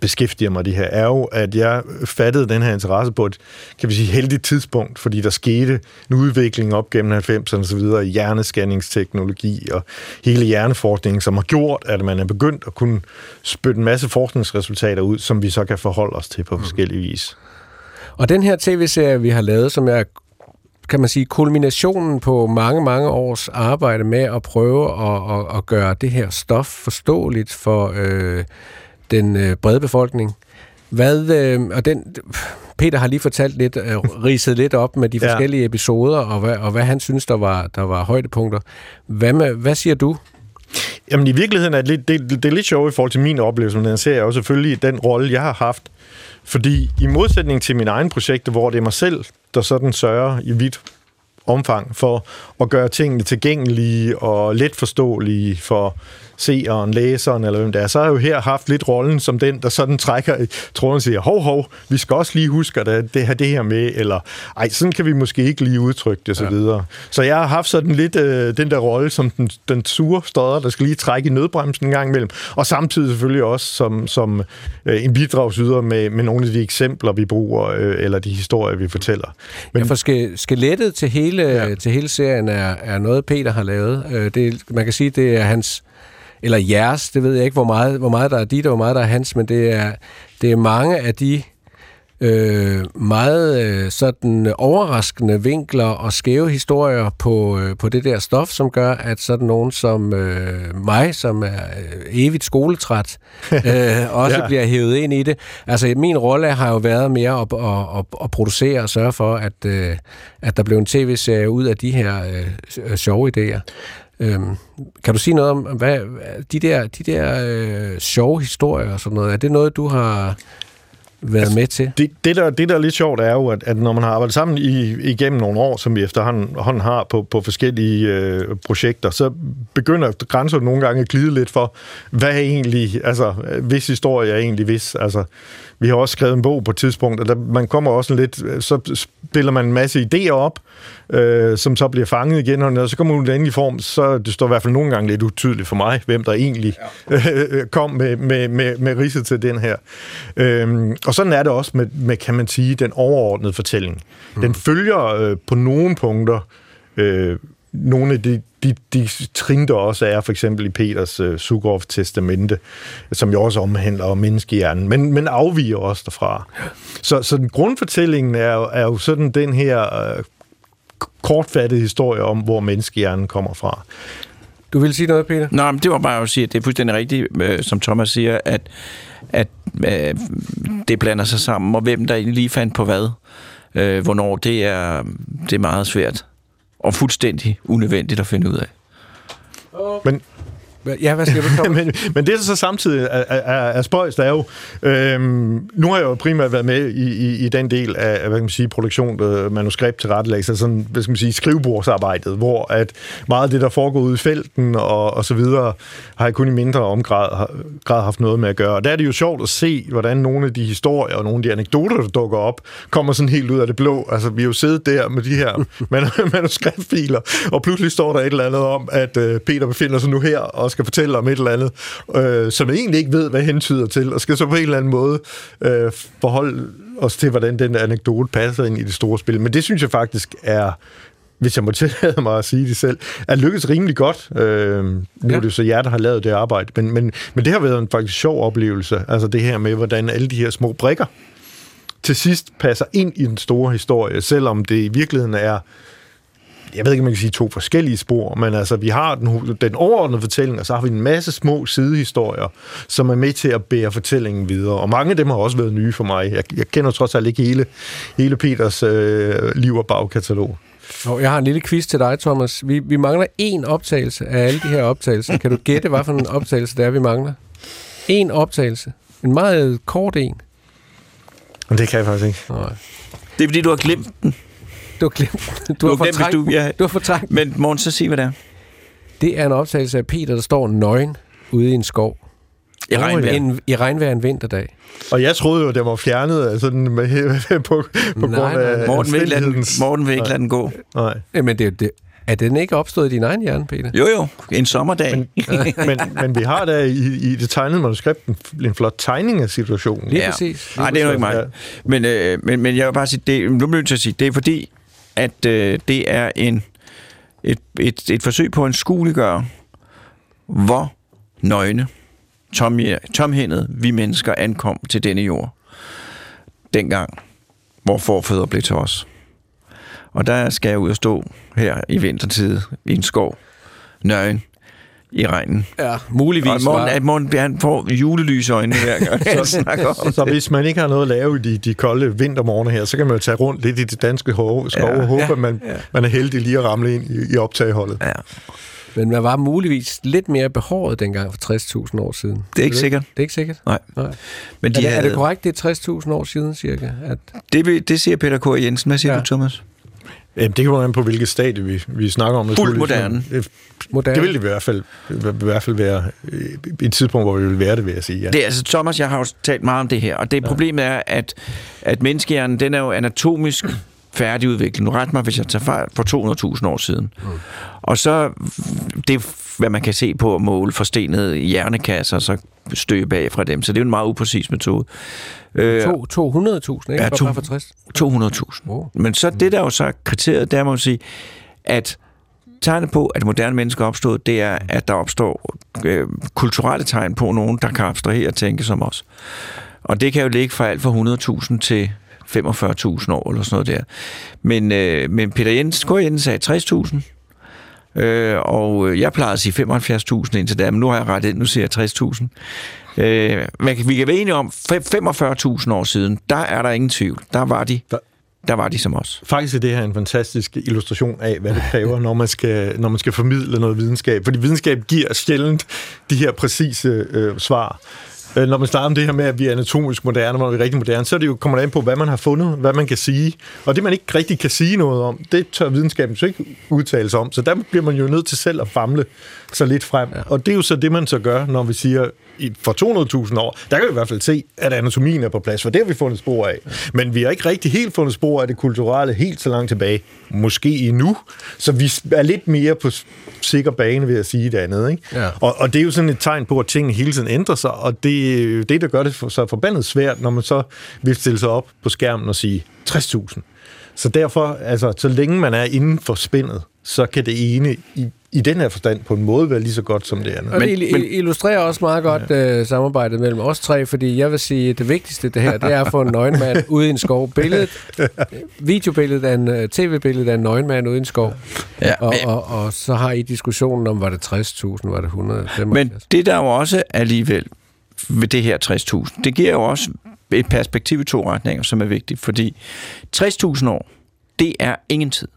beskæftiger mig det her, er jo, at jeg fattede den her interesse på et, kan vi sige, heldigt tidspunkt, fordi der skete en udvikling op gennem 90'erne og så videre i hjernescanningsteknologi og hele hjerneforskningen, som har gjort, at man er begyndt at kunne spytte en masse forskningsresultater ud, som vi så kan forholde os til på mm. forskellige vis. Og den her tv-serie, vi har lavet, som er kan man sige, kulminationen på mange, mange års arbejde med at prøve at, at, at gøre det her stof forståeligt for øh, den øh, brede befolkning. Hvad, øh, og den, Peter har lige fortalt lidt, øh, ridset lidt op med de forskellige ja. episoder, og hvad, og hvad han synes, der var, der var højdepunkter. Hvad, med, hvad siger du? Jamen i virkeligheden er det, lidt, det, det er lidt sjovt i forhold til min oplevelse, men den ser jeg jo selvfølgelig den rolle, jeg har haft. Fordi i modsætning til min egen projekt, hvor det er mig selv, der sådan sørger i vidt omfang for at gøre tingene tilgængelige og let forståelige for seeren, læseren, eller hvem det er, så har jeg jo her haft lidt rollen som den, der sådan trækker i tråden og siger, hov, hov, vi skal også lige huske at det, have det her med, eller ej, sådan kan vi måske ikke lige udtrykke det, så ja. videre. Så jeg har haft sådan lidt øh, den der rolle som den, den sure støder, der skal lige trække i nødbremsen en gang imellem, og samtidig selvfølgelig også som, som øh, en bidragsyder med, med nogle af de eksempler, vi bruger, øh, eller de historier, vi fortæller. Men, ja, for skelettet til hele, ja. til hele serien er, er noget, Peter har lavet. Øh, det, man kan sige, det er hans eller jeres, det ved jeg ikke, hvor meget, hvor meget der er dit, og hvor meget der er hans, men det er, det er mange af de øh, meget øh, sådan overraskende vinkler og skæve historier på, øh, på det der stof, som gør, at sådan nogen som øh, mig, som er øh, evigt skoletræt, øh, også ja. bliver hævet ind i det. Altså, min rolle har jo været mere at, at, at, at producere og sørge for, at, øh, at der blev en tv-serie ud af de her øh, sjove idéer. Øhm, kan du sige noget om, hvad, de der, de der øh, sjove historier og sådan noget, er det noget, du har været altså, med til? Det, det, der, det, der er lidt sjovt, er jo, at, at når man har arbejdet sammen i, igennem nogle år, som vi efterhånden har på, på forskellige øh, projekter, så begynder grænser nogle gange at glide lidt for, hvad er egentlig, altså, hvis historie er egentlig hvis, altså, vi har også skrevet en bog på et tidspunkt, og der, man kommer også lidt, så spiller man en masse idéer op, øh, som så bliver fanget igen, og så kommer hun i form, så det står i hvert fald nogle gange lidt utydeligt for mig, hvem der egentlig ja. øh, kom med, med, med, med ridset til den her. Øh, og sådan er det også med, med, kan man sige, den overordnede fortælling. Mm. Den følger øh, på nogle punkter øh, nogle af de, de, de trin, der også er, for eksempel i Peters uh, Sukhov testamente, som jo også omhandler om menneskehjernen, men, men afviger også derfra. Så, så den grundfortællingen er, jo, er jo sådan den her uh, kortfattede historie om, hvor menneskehjernen kommer fra. Du vil sige noget, Peter? Nej, men det var bare at sige, at det er fuldstændig rigtigt, øh, som Thomas siger, at, at øh, det blander sig sammen, og hvem der lige fandt på hvad, øh, hvornår, det er, det er meget svært og fuldstændig unødvendigt at finde ud af. Men Ja, hvad skal du men, men det, der så samtidig er, er, er spøjs, er jo... Øhm, nu har jeg jo primært været med i, i, i den del af, hvad kan man sige, produktion, øh, manuskript til rettelæggelse, altså sådan, hvad skal man sige, skrivebordsarbejdet, hvor at meget af det, der foregår ude i felten og, og så videre, har jeg kun i mindre omgrad grad haft noget med at gøre. Og der er det jo sjovt at se, hvordan nogle af de historier og nogle af de anekdoter, der dukker op, kommer sådan helt ud af det blå. Altså, vi har jo siddet der med de her manuskriptfiler, og pludselig står der et eller andet om, at øh, Peter befinder sig nu her og skal fortælle om et eller andet, øh, som egentlig ikke ved, hvad hentyder til, og skal så på en eller anden måde øh, forholde os til, hvordan den anekdote passer ind i det store spil. Men det synes jeg faktisk er hvis jeg må tillade mig at sige det selv, er lykkedes rimelig godt. Øh, nu ja. er det så jer, der har lavet det arbejde, men, men, men det har været en faktisk sjov oplevelse, altså det her med, hvordan alle de her små brikker til sidst passer ind i den store historie, selvom det i virkeligheden er jeg ved ikke, om man kan sige to forskellige spor, men altså, vi har den, den overordnede fortælling, og så har vi en masse små sidehistorier, som er med til at bære fortællingen videre. Og mange af dem har også været nye for mig. Jeg, jeg kender trods alt ikke hele, hele Peters øh, liv- og bagkatalog. Og jeg har en lille quiz til dig, Thomas. Vi, vi mangler én optagelse af alle de her optagelser. Kan du gætte, hvad for en optagelse det er, vi mangler? En optagelse. En meget kort en. Det kan jeg faktisk ikke. Nej. Det er fordi, du har glemt den. Du har glemt. Du, Du har glemt, fortrængt. du- ja. du har fortrængt. Men Morten, så sig, hvad det er. Det er en optagelse af Peter, der står nøgen ude i en skov. I regnvejr. En, I regnvejr en vinterdag. Og jeg troede jo, det var fjernet altså, med, på, på Nej, grund af nej. Morten vil ikke lade den, Morten vil ikke lade den gå. Nej. Jamen, det, er det, er den ikke opstået i din egen hjerne, Peter? Jo, jo. En sommerdag. Men, men, men vi har da i, i det tegnede manuskript en, en flot tegning af situationen. Lige præcis. Nej, det er jo ikke mig. Ja. Men, øh, men, men jeg vil bare sige, det, nu bliver jeg til at sige, det er fordi, at øh, det er en, et, et, et forsøg på en skueliggøre, hvor nøgne, tom, tomhændet, vi mennesker ankom til denne jord. Dengang, hvor forfædre blev til os. Og der skal jeg ud og stå her i vintertid i en skov, nøgen, i regnen. Ja, muligvis Og Morten, var... at Morten han får julelys i øjnene hver gang, så snakker om Så hvis man ikke har noget at lave i de, de kolde vintermorgener her, så kan man jo tage rundt lidt i det danske skov, skov Ja, og håbe, ja, at man, man er heldig lige at ramle ind i, i optageholdet. Ja, Men man var muligvis lidt mere behåret dengang for 60.000 år siden. det er ikke sikkert. Det er ikke sikkert? Nej. Nej. Men Er de det, er havde, det korrekt, det er 60.000 år siden cirka? At, det, det siger Peter K. Jensen. Hvad siger Ja. ja. du, Thomas? Jamen, det kommer an på, hvilket stadie vi, vi snakker om. Fuldt moderne. Øh, moderne? Det vil det i hvert fald, i hvert fald være øh, et tidspunkt, hvor vi vil være det, vil jeg sige. Ja. Det er altså, Thomas, jeg har jo talt meget om det her, og det ja. problemet er, at, at menneskehjernen, den er jo anatomisk færdigudviklet. Nu ret mig, hvis jeg tager fejl, for 200.000 år siden. Mm. Og så, det hvad man kan se på at måle forstenede hjernekasser, og så støge bag fra dem. Så det er en meget upræcis metode. Øh, To- 200.000, ikke? Ja, to- for 60. 200.000. Oh. Men så det, der jo så er kriteriet, der må man sige, at tegnet på, at moderne mennesker er opstået, det er, at der opstår øh, kulturelle tegn på nogen, der kan abstrahere og tænke som os. Og det kan jo ligge fra alt fra 100.000 til 45.000 år, eller sådan noget der. Men, øh, men Peter Jensen, K. Jensen sagde 60.000, øh, og jeg plejede at sige 75.000 indtil da, men nu har jeg rettet ind, nu siger jeg 60.000. Øh, men vi kan være enige om, fem- 45.000 år siden, der er der ingen tvivl. Der var de, Der- der var de som os. Faktisk er det her en fantastisk illustration af, hvad det kræver, når man skal, når man skal formidle noget videnskab. Fordi videnskab giver sjældent de her præcise øh, svar. Øh, Når man snakker om det her med, at vi er anatomisk moderne, hvor vi er rigtig moderne, så er det jo, kommer det an på, hvad man har fundet, hvad man kan sige. Og det, man ikke rigtig kan sige noget om, det tør videnskaben så ikke udtale sig om. Så der bliver man jo nødt til selv at famle sig lidt frem. Ja. Og det er jo så det, man så gør, når vi siger, i- for 200.000 år, der kan vi i hvert fald se, at anatomien er på plads, for det har vi fundet spor af. Men vi har ikke rigtig helt fundet spor af det kulturelle helt så langt tilbage. Måske endnu. Så vi er lidt mere på sikker bane ved at sige det andet. Ikke? Ja. Og, og det er jo sådan et tegn på, at tingene hele tiden ændrer sig, og det er jo det, der gør det for, så forbandet svært, når man så vil stille sig op på skærmen og sige 60.000. Så derfor, altså, så længe man er inden for spændet, så kan det ene i, i den her forstand på en måde være lige så godt som det andet. Og Men- det men- illustrerer også meget godt ja. uh, samarbejdet mellem os tre, fordi jeg vil sige, at det vigtigste det her, det er at få en nøgenmand ude i en skov. Billedet, videobilledet af en, uh, tv-billedet af en nøgenmand ude i en skov. Ja, Og, men- og, og så har I diskussionen om, var det 60.000, var det 100? Men det der er jo også alligevel ved det her 60.000, det giver jo også et perspektiv i to retninger, som er vigtigt, fordi 60.000 år, det er ingen tid.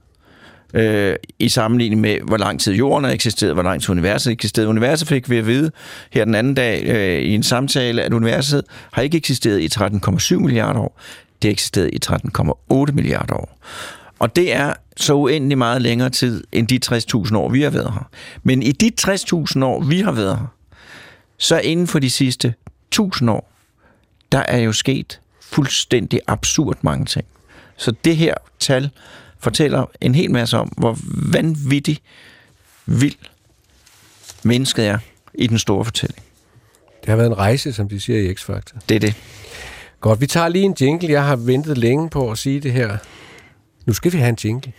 Øh, I sammenligning med, hvor lang tid jorden har eksisteret, hvor lang tid universet har eksisteret. Universet fik vi at vide her den anden dag øh, i en samtale, at universet har ikke eksisteret i 13,7 milliarder år. Det har eksisteret i 13,8 milliarder år. Og det er så uendelig meget længere tid end de 60.000 år, vi har været her. Men i de 60.000 år, vi har været her, så inden for de sidste 1000 år, der er jo sket fuldstændig absurd mange ting. Så det her tal fortæller en hel masse om, hvor vanvittig vild mennesket er i den store fortælling. Det har været en rejse, som de siger i X-Factor. Det er det. Godt, vi tager lige en jingle. Jeg har ventet længe på at sige det her. Nu skal vi have en jingle.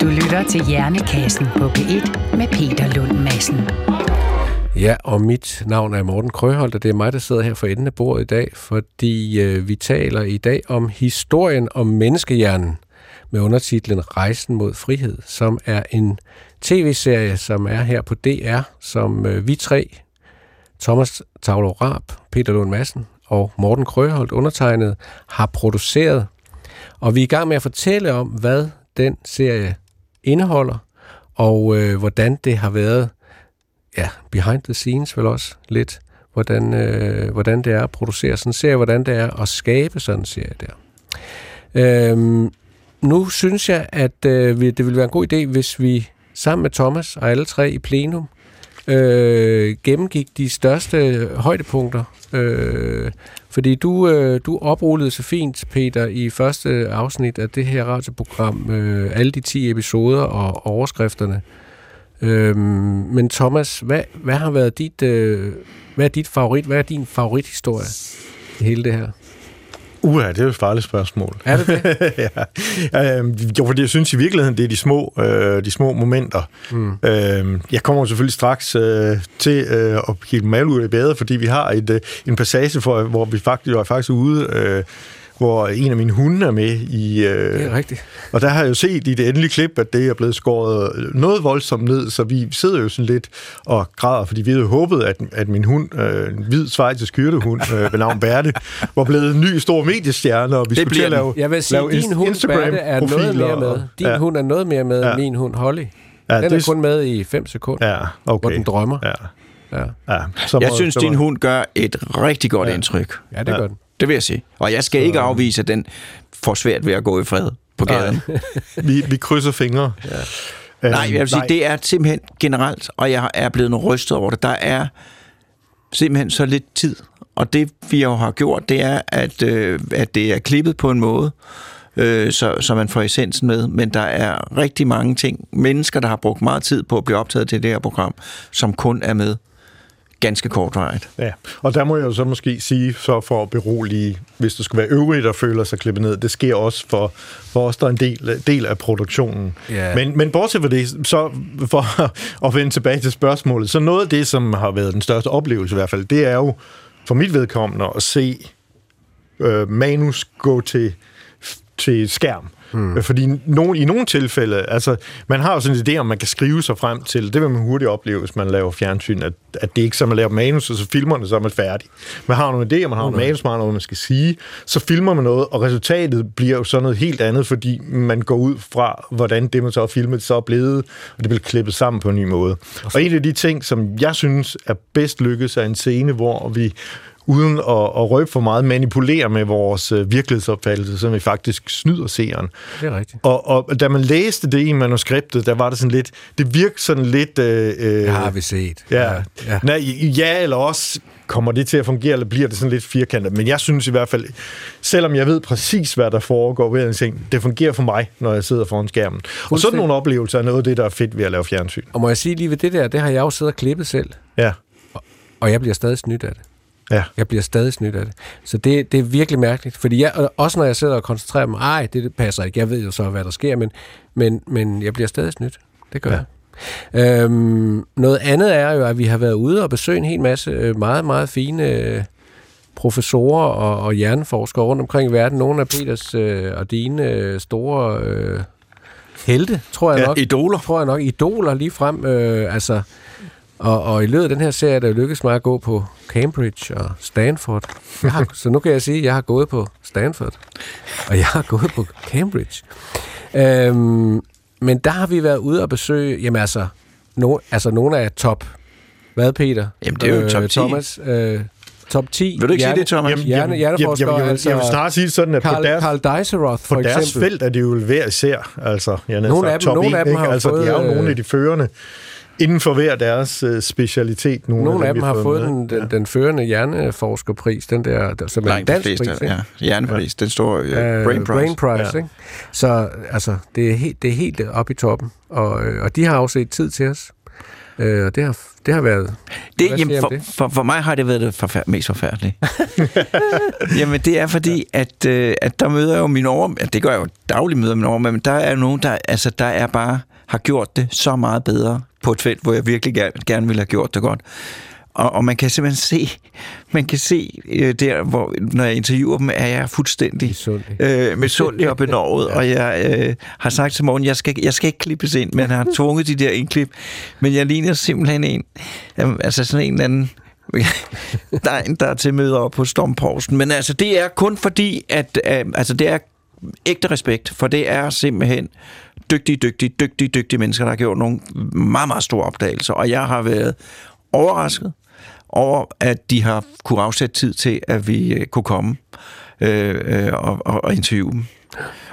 Du lytter til Hjernekassen på P1 med Peter Lund Madsen. Ja, og mit navn er Morten Krøholt, og det er mig, der sidder her for enden af bordet i dag, fordi øh, vi taler i dag om historien om menneskehjernen med undertitlen Rejsen mod frihed, som er en tv-serie, som er her på DR, som øh, vi tre, Thomas Tavlo Raab, Peter Lund Madsen og Morten Krøholt undertegnet, har produceret. Og vi er i gang med at fortælle om, hvad den serie indeholder, og øh, hvordan det har været ja, behind the scenes vel også lidt, hvordan, øh, hvordan det er at producere sådan en serie, hvordan det er at skabe sådan en serie der. Øhm, nu synes jeg, at øh, vi- det ville være en god idé, hvis vi sammen med Thomas og alle tre i plenum øh, gennemgik de største højdepunkter. Øh, fordi du, øh, du oprullede så fint, Peter, i første afsnit af det her radioprogram, øh, alle de 10 episoder og overskrifterne. Øhm, men Thomas, hvad, hvad har været dit, øh, hvad er dit favorit, hvad er din favorithistorie i hele det her? Uha, det er jo et farligt spørgsmål. Er det det? ja. Øhm, jo, fordi jeg synes i virkeligheden, det er de små, øh, de små momenter. Mm. Øhm, jeg kommer selvfølgelig straks øh, til øh, at kigge mal ud i badet, fordi vi har et, øh, en passage, for, hvor vi faktisk var faktisk ude, øh, hvor en af mine hunde er med i... Øh, Det er rigtigt. og der har jeg jo set i det endelige klip, at det er blevet skåret noget voldsomt ned, så vi sidder jo sådan lidt og græder, fordi vi havde håbet, at, at min hund, øh, en hvid svejtisk hyrdehund øh, ved navn Bærte, var blevet en ny stor mediestjerne, og vi Det skulle til bliver at lave, Jeg vil sige, lave din hund Berte er noget mere med. Din ja, hund er noget mere med Ja. end min hund Holly. ja, Den er det, kun med i 5 sekunder, Ja, okay. hvor den drømmer. Ja, Ja, ja. Så Jeg må- synes, så din hund gør et rigtig godt Ja. indtryk. ja det gør den. Det vil jeg sige. Og jeg skal ikke afvise, at den får svært ved at gå i fred på gaden. Vi, vi krydser fingre. Ja. Nej, jeg vil sige, det er simpelthen generelt, og jeg er blevet rystet over det. Der er simpelthen så lidt tid. Og det, vi jo har gjort, det er, at, øh, at det er klippet på en måde, øh, så, så man får essensen med. Men der er rigtig mange ting, mennesker, der har brugt meget tid på at blive optaget til det her program, som kun er med ganske kortvarigt. Ja, og der må jeg jo så måske sige, så for at berolige, hvis der skulle være øvrigt, der føler sig klippet ned, det sker også for, for os, der er en del, del af produktionen. Ja. Men, men bortset fra det, så for at vende tilbage til spørgsmålet, så noget af det, som har været den største oplevelse i hvert fald, det er jo for mit vedkommende at se øh, manus gå til, til skærm. Hmm. Fordi nogen, i nogle tilfælde, altså, man har jo sådan en idé om, man kan skrive sig frem til, det vil man hurtigt opleve, hvis man laver fjernsyn, at, at det ikke så, man laver manus, og så filmer det, så er man færdig. Man har nogle idéer, man har nogle manus, man har noget, man skal sige, så filmer man noget, og resultatet bliver jo sådan noget helt andet, fordi man går ud fra, hvordan det, man så har filmet, så er blevet, og det bliver klippet sammen på en ny måde. Og en af de ting, som jeg synes er bedst lykkes, er en scene, hvor vi uden at, at røbe for meget, manipulere med vores øh, virkelighedsopfattelse, så vi faktisk snyder seeren. Det er rigtigt. Og, og da man læste det i manuskriptet, der var det sådan lidt, det virkede sådan lidt... Øh, øh, Det har vi set. Ja, ja. ja. Nej, ja, eller også kommer det til at fungere, eller bliver det sådan lidt firkantet. Men jeg synes i hvert fald, selvom jeg ved præcis, hvad der foregår ved en ting, det fungerer for mig, når jeg sidder foran skærmen. Og sådan nogle oplevelser er noget af det, der er fedt ved at lave fjernsyn. Og må jeg sige lige ved det der, det har jeg jo siddet og klippet selv, Ja, og jeg bliver stadig snydt af det. Ja. Jeg bliver stadig snydt af det. Så det, det er virkelig mærkeligt. Fordi jeg, og også når jeg sidder og koncentrerer mig, ej, det, det passer ikke. Jeg ved jo så, hvad der sker, men, men, men jeg bliver stadig snydt. Det gør Ja. ja. jeg. Øhm, noget andet er jo, at vi har været ude og besøge en hel masse øh, meget, meget fine øh, professorer og, og hjerneforskere rundt omkring i verden. Nogle af Peters øh, og dine øh, store øh, helte, tror jeg Ja, nok. idoler. Tror jeg nok. Idoler lige frem. Øh, altså, og, og i løbet af den her serie, der lykkedes mig at gå på Cambridge og Stanford. Jeg har, så nu kan jeg sige, at jeg har gået på Stanford, og jeg har gået på Cambridge. Øhm, men der har vi været ude og besøge, jamen altså, no, altså nogle af top, hvad Peter? Jamen, det er jo top 10. Thomas, øh, top 10. Vil du ikke sige det, Thomas? Jamen, hjerne, hjerneforskere, jeg, vil, altså, jeg vil snart sige sådan, at på Carl, deres, Carl Dijsselroth, for på deres eksempel. felt er det jo hver især. Altså, jeg Nogle sagt af dem- top nogle 1, af dem ikke? har jo altså, fået, de er jo øh, nogle af de førende inden for hver deres øh, specialitet. Nogle, Nogle af vi dem har fået den, den, den førende hjerneforskerpris, den der, der som er en dansk fleste, pris, ikke? ja. Hjernepris, den står Øh, uh, Brain Prize. Brain Prize Ja. ikke? Så altså, det er, helt, det er helt oppe i toppen, og, øh, og de har afset tid til os. Øh, og det har, det har været... Det, jamen, for, det? for, for mig har det været det forfær- mest forfærdelige. jamen, det er fordi, at, øh, at der møder jeg jo mine over... ja, Det gør jeg jo dagligt møder mine over, men der er jo nogen, der, altså, der er bare har gjort det så meget bedre på et felt, hvor jeg virkelig gerne, gerne ville have gjort det godt. Og, og man kan simpelthen se, man kan se øh, der, hvor, når jeg interviewer dem, er jeg fuldstændig øh, misundelig og benovet, og jeg øh, har sagt til morgen, jeg skal, jeg skal ikke klippes ind, men jeg har tvunget de der indklip, men jeg ligner simpelthen en, altså sådan en eller anden der er en, der er til møder op på Stormporsen, men altså det er kun fordi, at øh, altså det er ægte respekt, for det er simpelthen dygtige, dygtige, dygtige, dygtige mennesker, der har gjort nogle meget, meget store opdagelser, og jeg har været overrasket over, at de har kunne afsætte tid til, at vi øh, kunne komme øh, øh, og, og, og interviewe dem.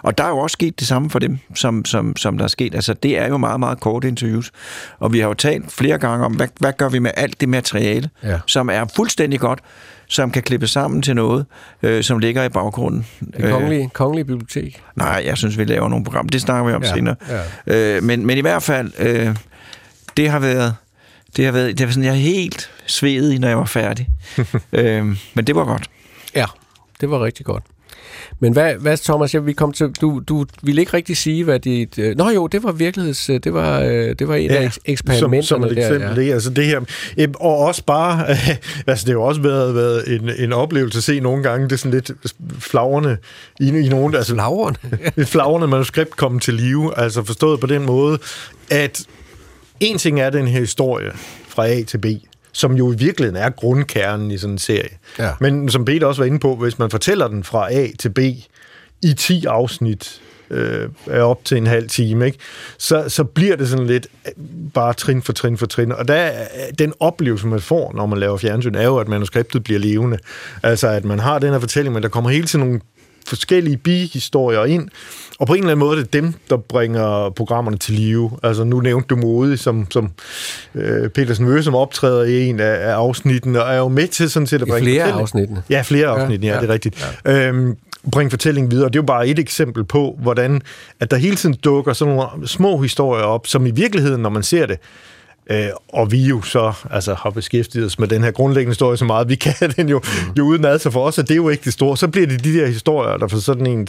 Og der er jo også sket det samme for dem, som, som, som der er sket. Altså, det er jo meget, meget korte interviews. Og vi har jo talt flere gange om, hvad, hvad gør vi med alt det materiale, Ja. som er fuldstændig godt, som kan klippes sammen til noget, øh, som ligger i baggrunden. Det kongelige, kongelige bibliotek. Nej, jeg synes, vi laver nogle programmer. Det snakker vi om Ja, senere. ja. Øh, men, men i hvert fald, øh, det har været... Det har været, det var sådan, jeg er helt svedet i, når jeg var færdig. øh, men det var godt. Ja, det var rigtig godt. Men hvad, hvad Thomas, ja, vi kom til, du, du ville ikke rigtig sige, hvad dit... Øh, nå jo, det var virkeligheds... øh, Det var, øh, det var et ja, af eks- eksperimenterne som, som et der. eksempel, ja. altså det her, øh, og også bare, altså det har jo også været, været en, en oplevelse at se nogle gange, det er sådan lidt flagrende i, i nogle, altså et flagrende manuskript komme til live, altså forstået på den måde, at en ting er den her historie fra A til B, som jo i virkeligheden er grundkernen i sådan en serie. Ja. Men som Peter også var inde på, hvis man fortæller den fra A til B i 10 afsnit, øh, er op til en halv time, ikke? Så, så bliver det sådan lidt øh, bare trin for trin for trin. Og der, er- den oplevelse, man får, når man laver fjernsyn, er jo, at manuskriptet bliver levende. Altså, at man har den her fortælling, men der kommer hele tiden nogle forskellige bihistorier ind, og på en eller anden måde er det dem, der bringer programmerne til live. Altså nu nævnte du Mode, som, som øh, Petersen Møge, som optræder i en af, af afsnittene, og er jo med til sådan set at I bringe flere fortælling- afsnittene. Ja, flere afsnit, ja, ja, ja, det er rigtigt. Ja. Øhm, bringe fortællingen videre. Det er jo bare et eksempel på, hvordan at der hele tiden dukker sådan nogle små historier op, som i virkeligheden, når man ser det, Øh, og vi jo så altså, har beskæftiget os med den her grundlæggende historie så meget, vi kan den jo, mm. jo uden ad, så for os er det jo ikke det store. Så bliver det de der historier, der for sådan en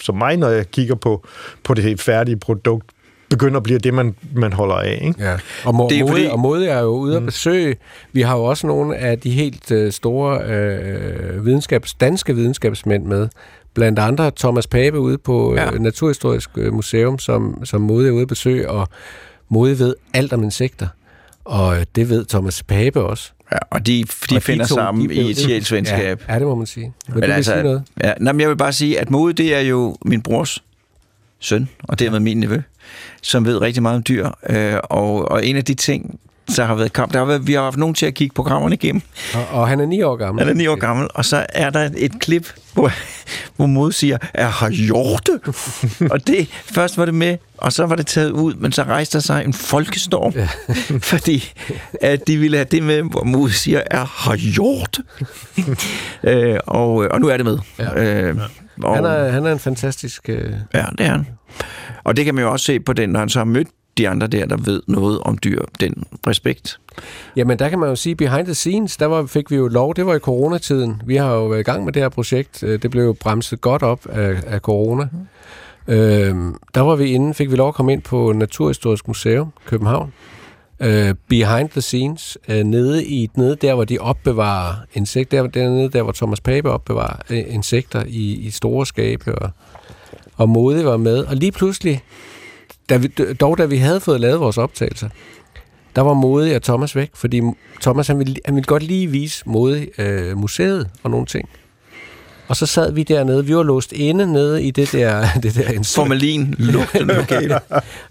som mig, når jeg kigger på, på det helt færdige produkt, begynder at blive det, man, man holder af. Ikke? Ja. Og, må, Det er mode, fordi- og mode er jo ude at besøge. Vi har jo også nogle af de helt øh, store øh, videnskabs, danske videnskabsmænd med. Blandt andre Thomas Pape ude på Ja. ja. øh, Naturhistorisk øh, Museum, som, som mode er ude at besøge, og mode ved alt om insekter. Og øh, det ved Thomas Pape også. Ja, og de, de Og finder to, sammen de i et sjælsvenskab. Ja, ja, det må man sige. Men, Men du altså, sige noget? Ja, nej, men jeg vil bare sige, at mode, det er jo min brors søn, og dermed min nevø, som ved rigtig meget om dyr. Øh, og, og en af de ting, der har været kamp, der har været, vi har haft nogen til at kigge programmerne igennem. Og, og han er ni år gammel. Han er ni år gammel, og så er der et klip, hvor, hvor mode siger, er har hjorte? og det, først var det med, og så var det taget ud, men så rejste der sig en folkestorm, ja. fordi at de ville have det med, hvor mode siger, er har hjorte? øh, og, og nu er det med. Ja. Øh, og, Han er, han er en fantastisk... Øh, Ja, det er han. Og det kan man jo også se på den, når han så har mødt de andre der, der ved noget om dyr. Den respekt. Jamen, der kan man jo sige, behind the scenes, der var, fik vi jo lov, det var i coronatiden. Vi har jo været i gang med det her projekt. Øh, det blev jo bremset godt op af, af corona. Øhm, der var vi inde, fik vi lov at komme ind på Naturhistorisk Museum, København. Øh, behind the scenes, øh, nede, i, nede der, hvor de opbevarer insekter, der, nede der, hvor Thomas Pape opbevarer øh, insekter i, i store skabe, og, og Mode var med. Og lige pludselig, da vi, dog da vi havde fået lavet vores optagelser, der var Mode og Thomas væk, fordi Thomas han ville, han ville godt lige vise Mode øh, museet og nogle ting. Og så sad vi dernede, vi var låst inde nede i det der, det der. Formalin, lugtende lokale.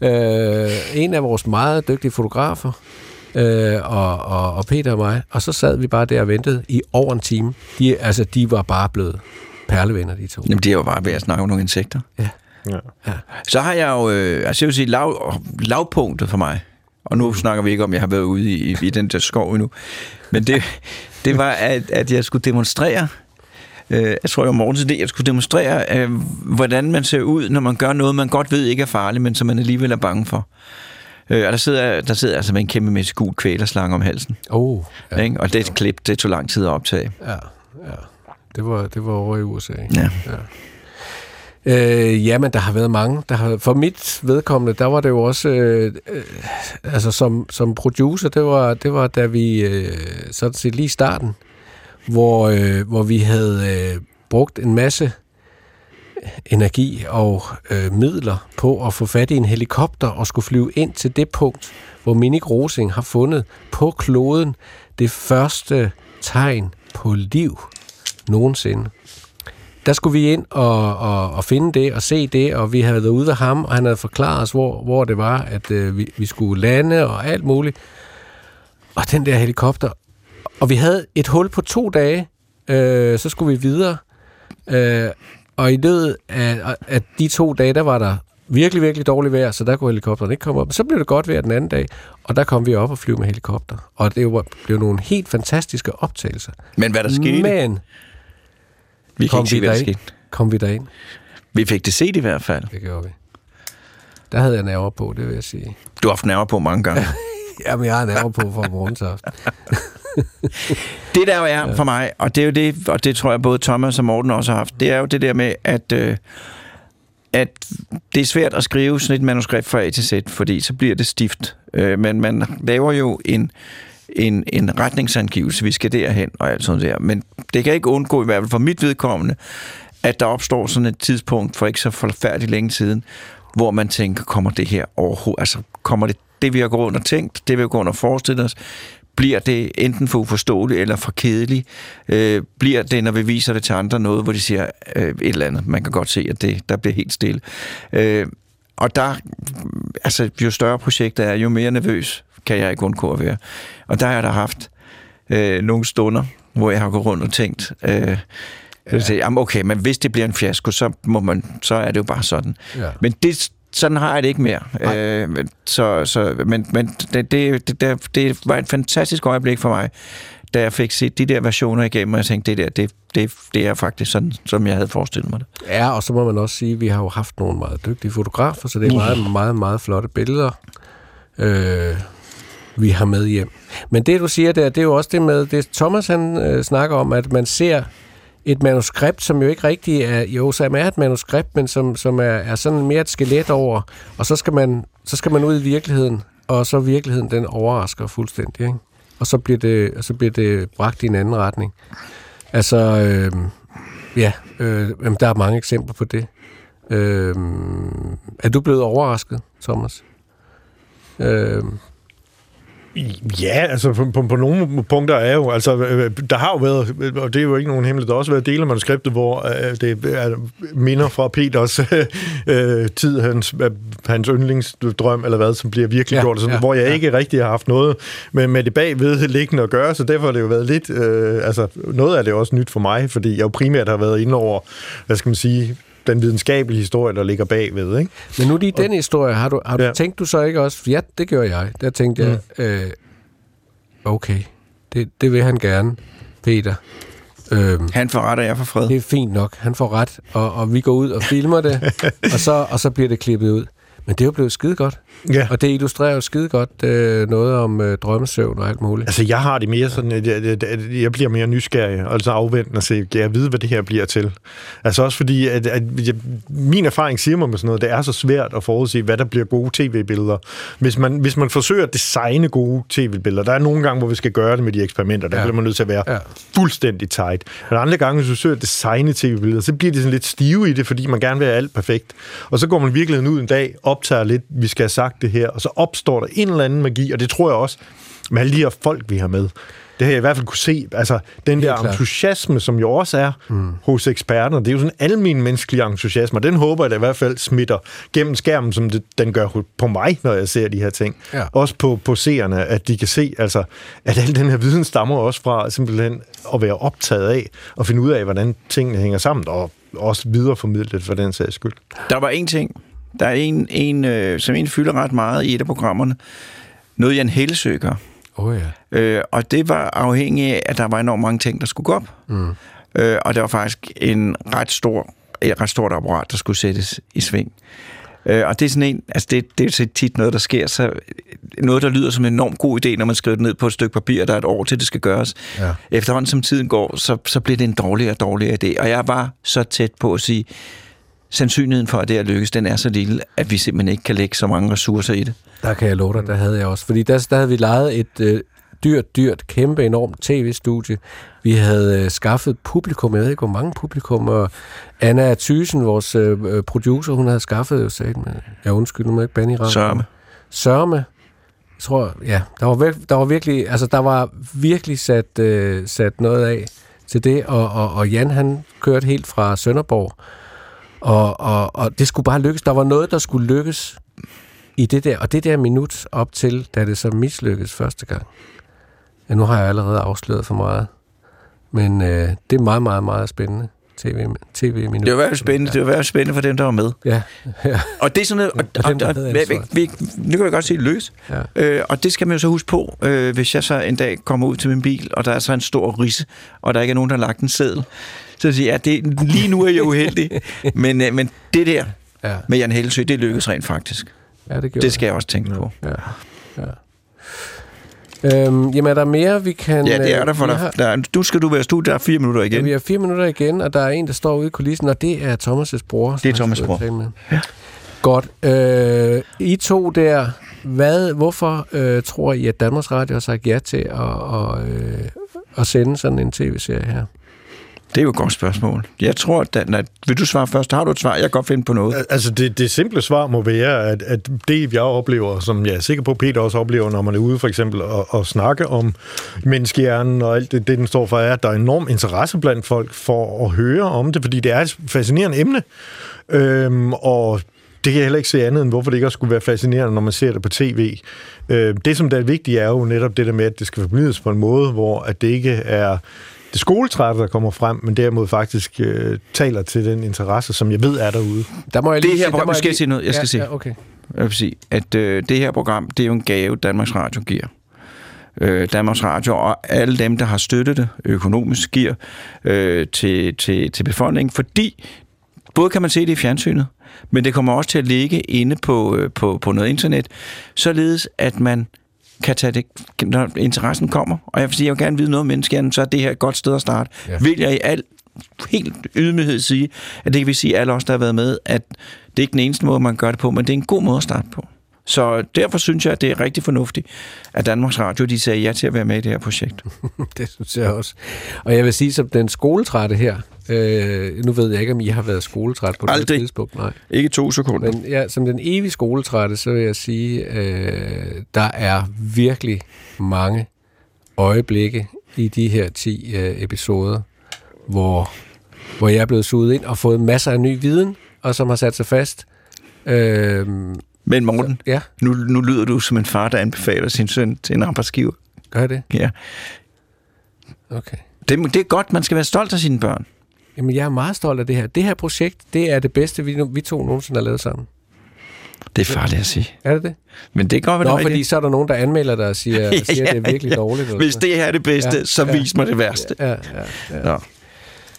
øh, en af vores meget dygtige fotografer, øh, og, og, og Peter og mig, og så sad vi bare der og ventede i over en time. De, altså, de var bare blevet perlevenner, de to. Jamen, de er jo bare ved at snakke om nogle insekter. Ja. Ja. Så har jeg jo, øh, altså jeg vil sige, lav, lavpunktet for mig, og nu snakker vi ikke om, at jeg har været ude i, i den der skov endnu, men det, det var, at, at jeg skulle demonstrere, øh, jeg tror, jeg var morgens idé, jeg skulle demonstrere, øh, hvordan man ser ud, når man gør noget, man godt ved ikke er farligt, men som man alligevel er bange for. Øh, og der sidder, der sidder altså med en kæmpe med gul kvælerslange om halsen. Oh, Ja. Ikke? Og det et klip, det tog lang tid at optage. Ja, ja. Det var, det var over i USA. Ja. Øh, jamen, der har været mange. Der har, for mit vedkommende, der var det jo også, øh, øh, altså som, som producer, det var, det var da vi, øh, sådan set lige i starten, hvor, øh, hvor vi havde øh, brugt en masse energi og øh, midler på at få fat i en helikopter og skulle flyve ind til det punkt, hvor Minik Rosing har fundet på kloden det første tegn på liv nogensinde. Der skulle vi ind og, og, og finde det og se det, og vi havde været ude ved ham, og han havde forklaret os, hvor, hvor det var, at øh, vi, vi skulle lande og alt muligt. Og den der helikopter. Og vi havde et hul på to dage, øh, så skulle vi videre. Øh, og i løbet af, af de to dage, der var der virkelig, virkelig dårligt vejr, så der kunne helikopteren ikke komme op. Så blev det godt vejr den anden dag, og der kom vi op og flyve med helikopter. Og det var, blev nogle helt fantastiske optagelser. Men hvad der skete, Men vi kan kom ikke sige, vi hvad der skete. kom vi derind. Vi fik det set i hvert fald. Det gjorde vi. Der havde jeg nerver på, det vil jeg sige. Du har haft nerver på mange gange. Jamen, jeg har nerver på for morgensaften. Det der er for mig, og det er jo det, og det tror jeg både Thomas og Morten også har haft, det er jo det der med, at, øh, at det er svært at skrive sådan et manuskript fra A til Z, fordi så bliver det stift. Øh, men man laver jo en, en, en retningsangivelse, vi skal derhen og alt sådan der. Men det kan ikke undgå, i hvert fald for mit vedkommende, at der opstår sådan et tidspunkt for ikke så forfærdeligt længe siden, hvor man tænker, kommer det her overhovedet, altså kommer det, det vi har gået rundt og tænkt, det vi har gået rundt og forestillet os, bliver det enten for uforståeligt eller for kedeligt? Øh, bliver det, når vi viser det til andre, noget, hvor de siger øh, et eller andet? Man kan godt se, at det, der bliver helt stille. Øh, og der, altså, jo større projektet er, jo mere nervøs kan jeg ikke undgå at være. Og der har jeg da haft øh, nogle stunder, hvor jeg har gået rundt og tænkt, øh, ja. jamen okay, men hvis det bliver en fiasko, så, må man, så er det jo bare sådan. Ja. Men det, sådan har jeg det ikke mere. Øh, men- så, så, men men det, det, det, det, det var et fantastisk øjeblik for mig, da jeg fik set de der versioner igennem, og jeg tænkte, det der, det, det, det er faktisk sådan, som jeg havde forestillet mig det. Ja, og så må man også sige, at vi har jo haft nogle meget dygtige fotografer, så det er meget, meget, meget flotte billeder, øh, vi har med hjem. Men det, du siger der, det er jo også det med, det Thomas han øh, snakker om, at man ser et manuskript, som jo ikke rigtig er, jo, som er et manuskript, men som, som er, er sådan mere et skelet over, og så skal, man, så skal man ud i virkeligheden, og så virkeligheden, den overrasker fuldstændig, ikke? Og så bliver det, og så bliver det bragt i en anden retning. Altså, øh, ja, øh, jamen, der er mange eksempler på det. Øh, er du blevet overrasket, Thomas? Øh, Ja, altså på, på, på nogle punkter er jo, altså øh, der har jo været, og det er jo ikke nogen hemmelighed, der har også været dele af manuskriptet, hvor øh, det er minder fra Peters øh, tid, hans, øh, hans yndlingsdrøm, eller hvad, som bliver virkelig Ja, gjort, sådan, ja, hvor jeg ja. ikke rigtig har haft noget med, med det bagved liggende at gøre, så derfor har det jo været lidt, øh, altså noget af det også nyt for mig, fordi jeg jo primært har været inde over, hvad skal man sige, den videnskabelige historie, der ligger bagved, ikke? men nu lige den historie, har du, har du Ja. tænkt du så ikke også? Ja, det gør jeg. Der tænkte jeg, øh, okay, det, det vil han gerne, Peter. Øh, Han får ret, og jeg får fred. det er fint nok, han får ret, og, og vi går ud og filmer det, og så, og så bliver det klippet ud. Men det er jo blevet skide godt. Ja. Og det illustrerer jo skide godt øh, noget om øh, drømmesøvn og alt muligt. Altså, jeg har det mere sådan, at jeg, at- at jeg bliver mere nysgerrig, altså afventende og se, jeg vide, hvad det her bliver til? Altså også fordi, at, at jeg, min erfaring siger mig med sådan noget, det er så svært at forudse, hvad der bliver gode tv-billeder. Hvis man, hvis man forsøger at designe gode tv-billeder, der er nogle gange, hvor vi skal gøre det med de eksperimenter, der Ja. bliver man nødt til at være Ja. ja. fuldstændig tight. Men andre gange, hvis du forsøger at designe tv-billeder, så bliver de sådan lidt stive i det, fordi man gerne vil have alt perfekt. Og så går man virkelig ud en dag, optager lidt, vi skal have sagt det her, og så opstår der en eller anden magi, og det tror jeg også med alle de her folk, vi har med. Det har jeg i hvert fald kunne se. Altså, den der klart. entusiasme, som jo også er mm. hos eksperterne, det er jo sådan en almen menneskelig entusiasme, og den håber jeg da i hvert fald smitter gennem skærmen, som det, den gør på mig, når jeg ser de her ting. Ja. Også på, på seerne, at de kan se, altså, at al den her viden stammer også fra simpelthen at være optaget af, og finde ud af, hvordan tingene hænger sammen, og også videreformidlet for den sags skyld. Der var en ting, der er en, en øh, som en fylder ret meget i et af programmerne. Noget Jan Hellesø gør. Oh, ja. Øh, og det var afhængigt af, at der var enormt mange ting, der skulle gå op. Mm. Øh, og det var faktisk en ret stor, et ret stort apparat, der skulle sættes i sving. Øh, og det er sådan en, altså det, det er tit noget, der sker, så noget, der lyder som en enormt god idé, når man skriver det ned på et stykke papir, der er et år til, det skal gøres. Ja. Efterhånden som tiden går, så, så bliver det en dårligere og dårligere idé. Og jeg var så tæt på at sige, sandsynligheden for, at det er lykkes, den er så lille, at vi simpelthen ikke kan lægge så mange ressourcer i det. Der kan jeg love dig, der havde jeg også. Fordi der, der havde vi lejet et øh, dyrt, dyrt, kæmpe, enormt tv-studie. Vi havde øh, skaffet publikum, jeg ved ikke, hvor mange publikum, og Anna Thysen, vores øh, øh, producer, hun havde skaffet, jo sagt, men jeg undskyld, nu må jeg ikke bande i radioen. Sørme. Sørme. Jeg tror, ja, der var, der var virkelig, altså der var virkelig sat, øh, sat noget af til det, og, og, og Jan han kørte helt fra Sønderborg, og, og, og det skulle bare lykkes. Der var noget, der skulle lykkes i det der, og det der minut op til, da det så mislykkedes første gang. Ja, nu har jeg allerede afsløret for meget, men øh, det er meget, meget, meget spændende tv, tv-minut. Det var i hvert fald spændende, det var i hvert fald spændende for dem, der var med. Ja, ja, Og det er sådan noget, og, Og og, dem, og, vi, vi, nu kan jeg godt sige løs. ja. Øh, og det skal man jo så huske på, øh, hvis jeg så en dag kommer ud til min bil, og der er så en stor risse, og der ikke er nogen, der har lagt en seddel. Så siger jeg, ja, det, lige nu er jeg uheldig, men, øh, men det der ja, med Jan Hellesø, det lykkedes rent faktisk. ja det Det skal jeg også tænke på. Ja, ja. Øhm, jamen, er der mere, vi kan... Ja, det er der for øh, dig. har- Der, er- nu skal du være studie, der er fire minutter Ja, igen. vi har fire minutter igen, og der er en, der står ude i kulissen, og det er Thomas' bror. Det er Thomas' bror. med. Godt. Øh, I to der, hvad, hvorfor øh, tror I, at Danmarks Radio har sagt ja til at, og, øh, at sende sådan en tv-serie her? Det er jo et godt spørgsmål. Jeg tror, at, at vil du svare først? Har du et svar? Jeg kan godt finde på noget. Altså, det, det simple svar må være, at, at det, jeg oplever, som jeg er sikker på, Peter også oplever, når man er ude for eksempel og, og snakke om menneskehjernen og alt det, det, den står for, er, at der er enorm interesse blandt folk for at høre om det, fordi det er et fascinerende emne. Øhm, og det kan jeg heller ikke se andet end, hvorfor det ikke også skulle være fascinerende, når man ser det på tv. Øh, det, som der er vigtigt, er jo netop det der med, at det skal formidles på en måde, hvor at det ikke er det skoletrætte, der kommer frem, men derimod faktisk øh, taler til den interesse, som jeg ved er derude. Der må jeg Det lige her sige- der program- må nu skal jeg lige- sige noget, jeg skal ja, sige. Ja, okay. Jeg vil sige, at øh, det her program, det er jo en gave, Danmarks Radio giver. Øh, Danmarks Radio og alle dem, der har støttet det økonomisk, giver øh, til, til, til befolkningen, fordi både kan man se det i fjernsynet, men det kommer også til at ligge inde på, øh, på, på noget internet, således at man kan tage det, når interessen kommer. Og jeg vil sige, jeg vil gerne vide noget om menneskehjernen, så er det her et godt sted at starte. Ja. Vil jeg i al helt ydmyghed sige, at det kan vi sige alle os, der har været med, at det er ikke den eneste måde, man gør det på, men det er en god måde at starte på. Så derfor synes jeg, at det er rigtig fornuftigt, at Danmarks Radio de sagde ja til at være med i det her projekt. Det synes jeg også. Og jeg vil sige, som den skoletrætte her, øh, nu ved jeg ikke, om I har været skoletræt på Aldrig. det tidspunkt. Nej. Ikke to sekunder. Men ja, som den evige skoletrætte, så vil jeg sige, øh, der er virkelig mange øjeblikke i de her 10 øh, episoder, hvor, hvor jeg er blevet suget ind og fået masser af ny viden, og som har sat sig fast. Øh, Men Morten, ja, nu, nu lyder du som en far, der anbefaler sin søn til en arbejdsgiver. gør det? Ja. Okay. Det, det er godt, man skal være stolt af sine børn. Jamen, jeg er meget stolt af det her. Det her projekt, det er det bedste, vi, vi to nogensinde har lavet sammen. Det er farligt at sige. Er det det? Men det går vel Nå, fordi så er der nogen, der anmelder dig og siger, Ja, siger at det er virkelig ja. dårligt. Hvis det her er det bedste, Ja, ja, så ja. vis mig det værste. Ja, ja, ja. Nå.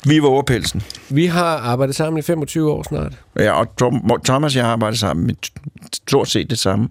Vi var over pelsen. Vi har arbejdet sammen i 25 år snart. Ja, og Thomas og jeg har arbejdet sammen med stort set det samme.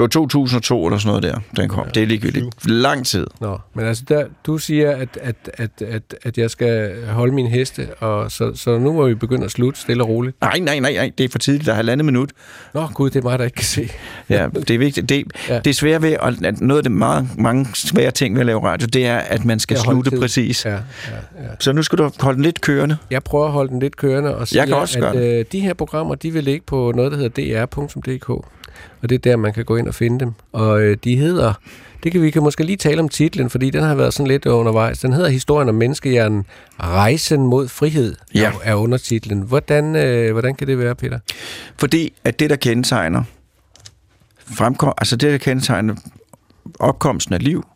Det var 2002 eller sådan noget der, den kom. Ja, det er ligegyldigt. Lang tid. Nå, men altså, der, du siger, at, at, at, at, at jeg skal holde min heste, og så, så nu må vi begynde at slutte stille og roligt. Nej, nej, nej, nej, det er for tidligt. Der er halvandet minut. Nå, gud, det er mig, der ikke kan se. Ja, det er vigtigt. Det, Ja. det er svært ved, at at noget af det meget, mange svære ting ved at lave radio, det er, at man skal slutte tid. præcis. Ja, ja, ja. Så nu skal du holde den lidt kørende. Jeg prøver at holde den lidt kørende og sige, at øh, de her programmer, de vil ligge på noget, der hedder dr.dk. Og det er der, man kan gå ind og finde dem. Og øh, de hedder, det kan vi kan måske lige tale om titlen, fordi den har været sådan lidt undervejs. Den hedder Historien om menneskehjernen, Rejsen mod frihed, Ja. er, er undertitlen. Hvordan, øh, hvordan kan det være, Peter? Fordi at det, der kendetegner fremkom, altså det, der kendetegner opkomsten af liv,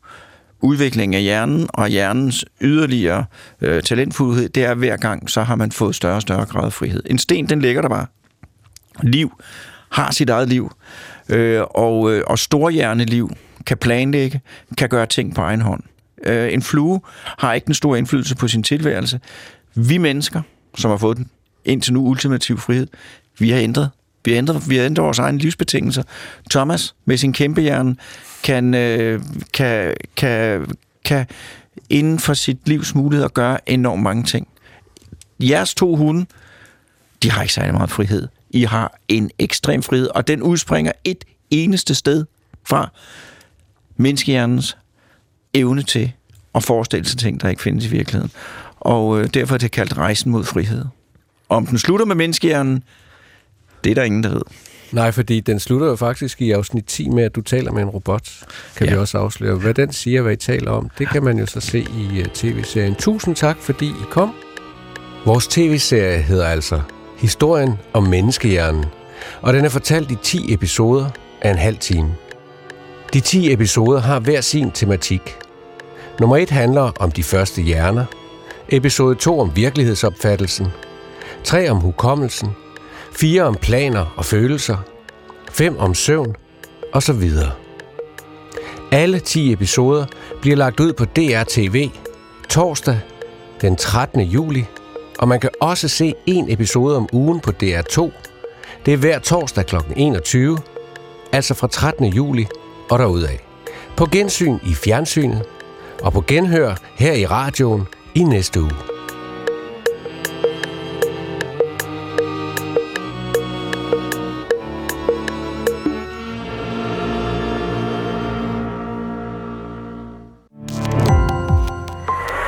udviklingen af hjernen og hjernens yderligere øh, talentfuldhed, det er hver gang, så har man fået større og større grad af frihed. En sten, den ligger der bare. Liv har sit eget liv, øh, og, øh, og storhjerneliv kan planlægge, kan gøre ting på egen hånd. Øh, en flue har ikke en stor indflydelse på sin tilværelse. Vi mennesker, som har fået den indtil nu ultimativ frihed, Vi har ændret. Vi har ændret, vi har ændret vores egne livsbetingelser. Thomas med sin kæmpehjerne kan, øh, kan, kan, kan inden for sit livs muligheder gøre enormt mange ting. Jeres to hunde, de har ikke særlig meget frihed. I har en ekstrem frihed, og den udspringer et eneste sted fra menneskehjernens evne til at forestille sig ting, der ikke findes i virkeligheden. Og øh, derfor er det kaldt rejsen mod frihed. Om den slutter med menneskehjernen, det er der ingen, der ved. Nej, fordi den slutter jo faktisk i afsnit 10 med, at du taler med en robot, kan ja. vi også afsløre. Hvad den siger, hvad I taler om, det kan man jo så se i uh, tv-serien. Tusind tak, fordi I kom. Vores tv-serie hedder altså Historien om menneskehjernen, og den er fortalt i 10 episoder af en halv time. De 10 episoder har hver sin tematik. Nummer 1 handler om de første hjerner, episode 2 om virkelighedsopfattelsen, 3 om hukommelsen, 4 om planer og følelser, 5 om søvn og så videre. Alle 10 episoder bliver lagt ud på DRTV torsdag den 13. juli, og man kan også se en episode om ugen på DR2. Det er hver torsdag kl. 21, altså fra 13. juli og derudad. På gensyn i fjernsynet og på genhør her i radioen i næste uge.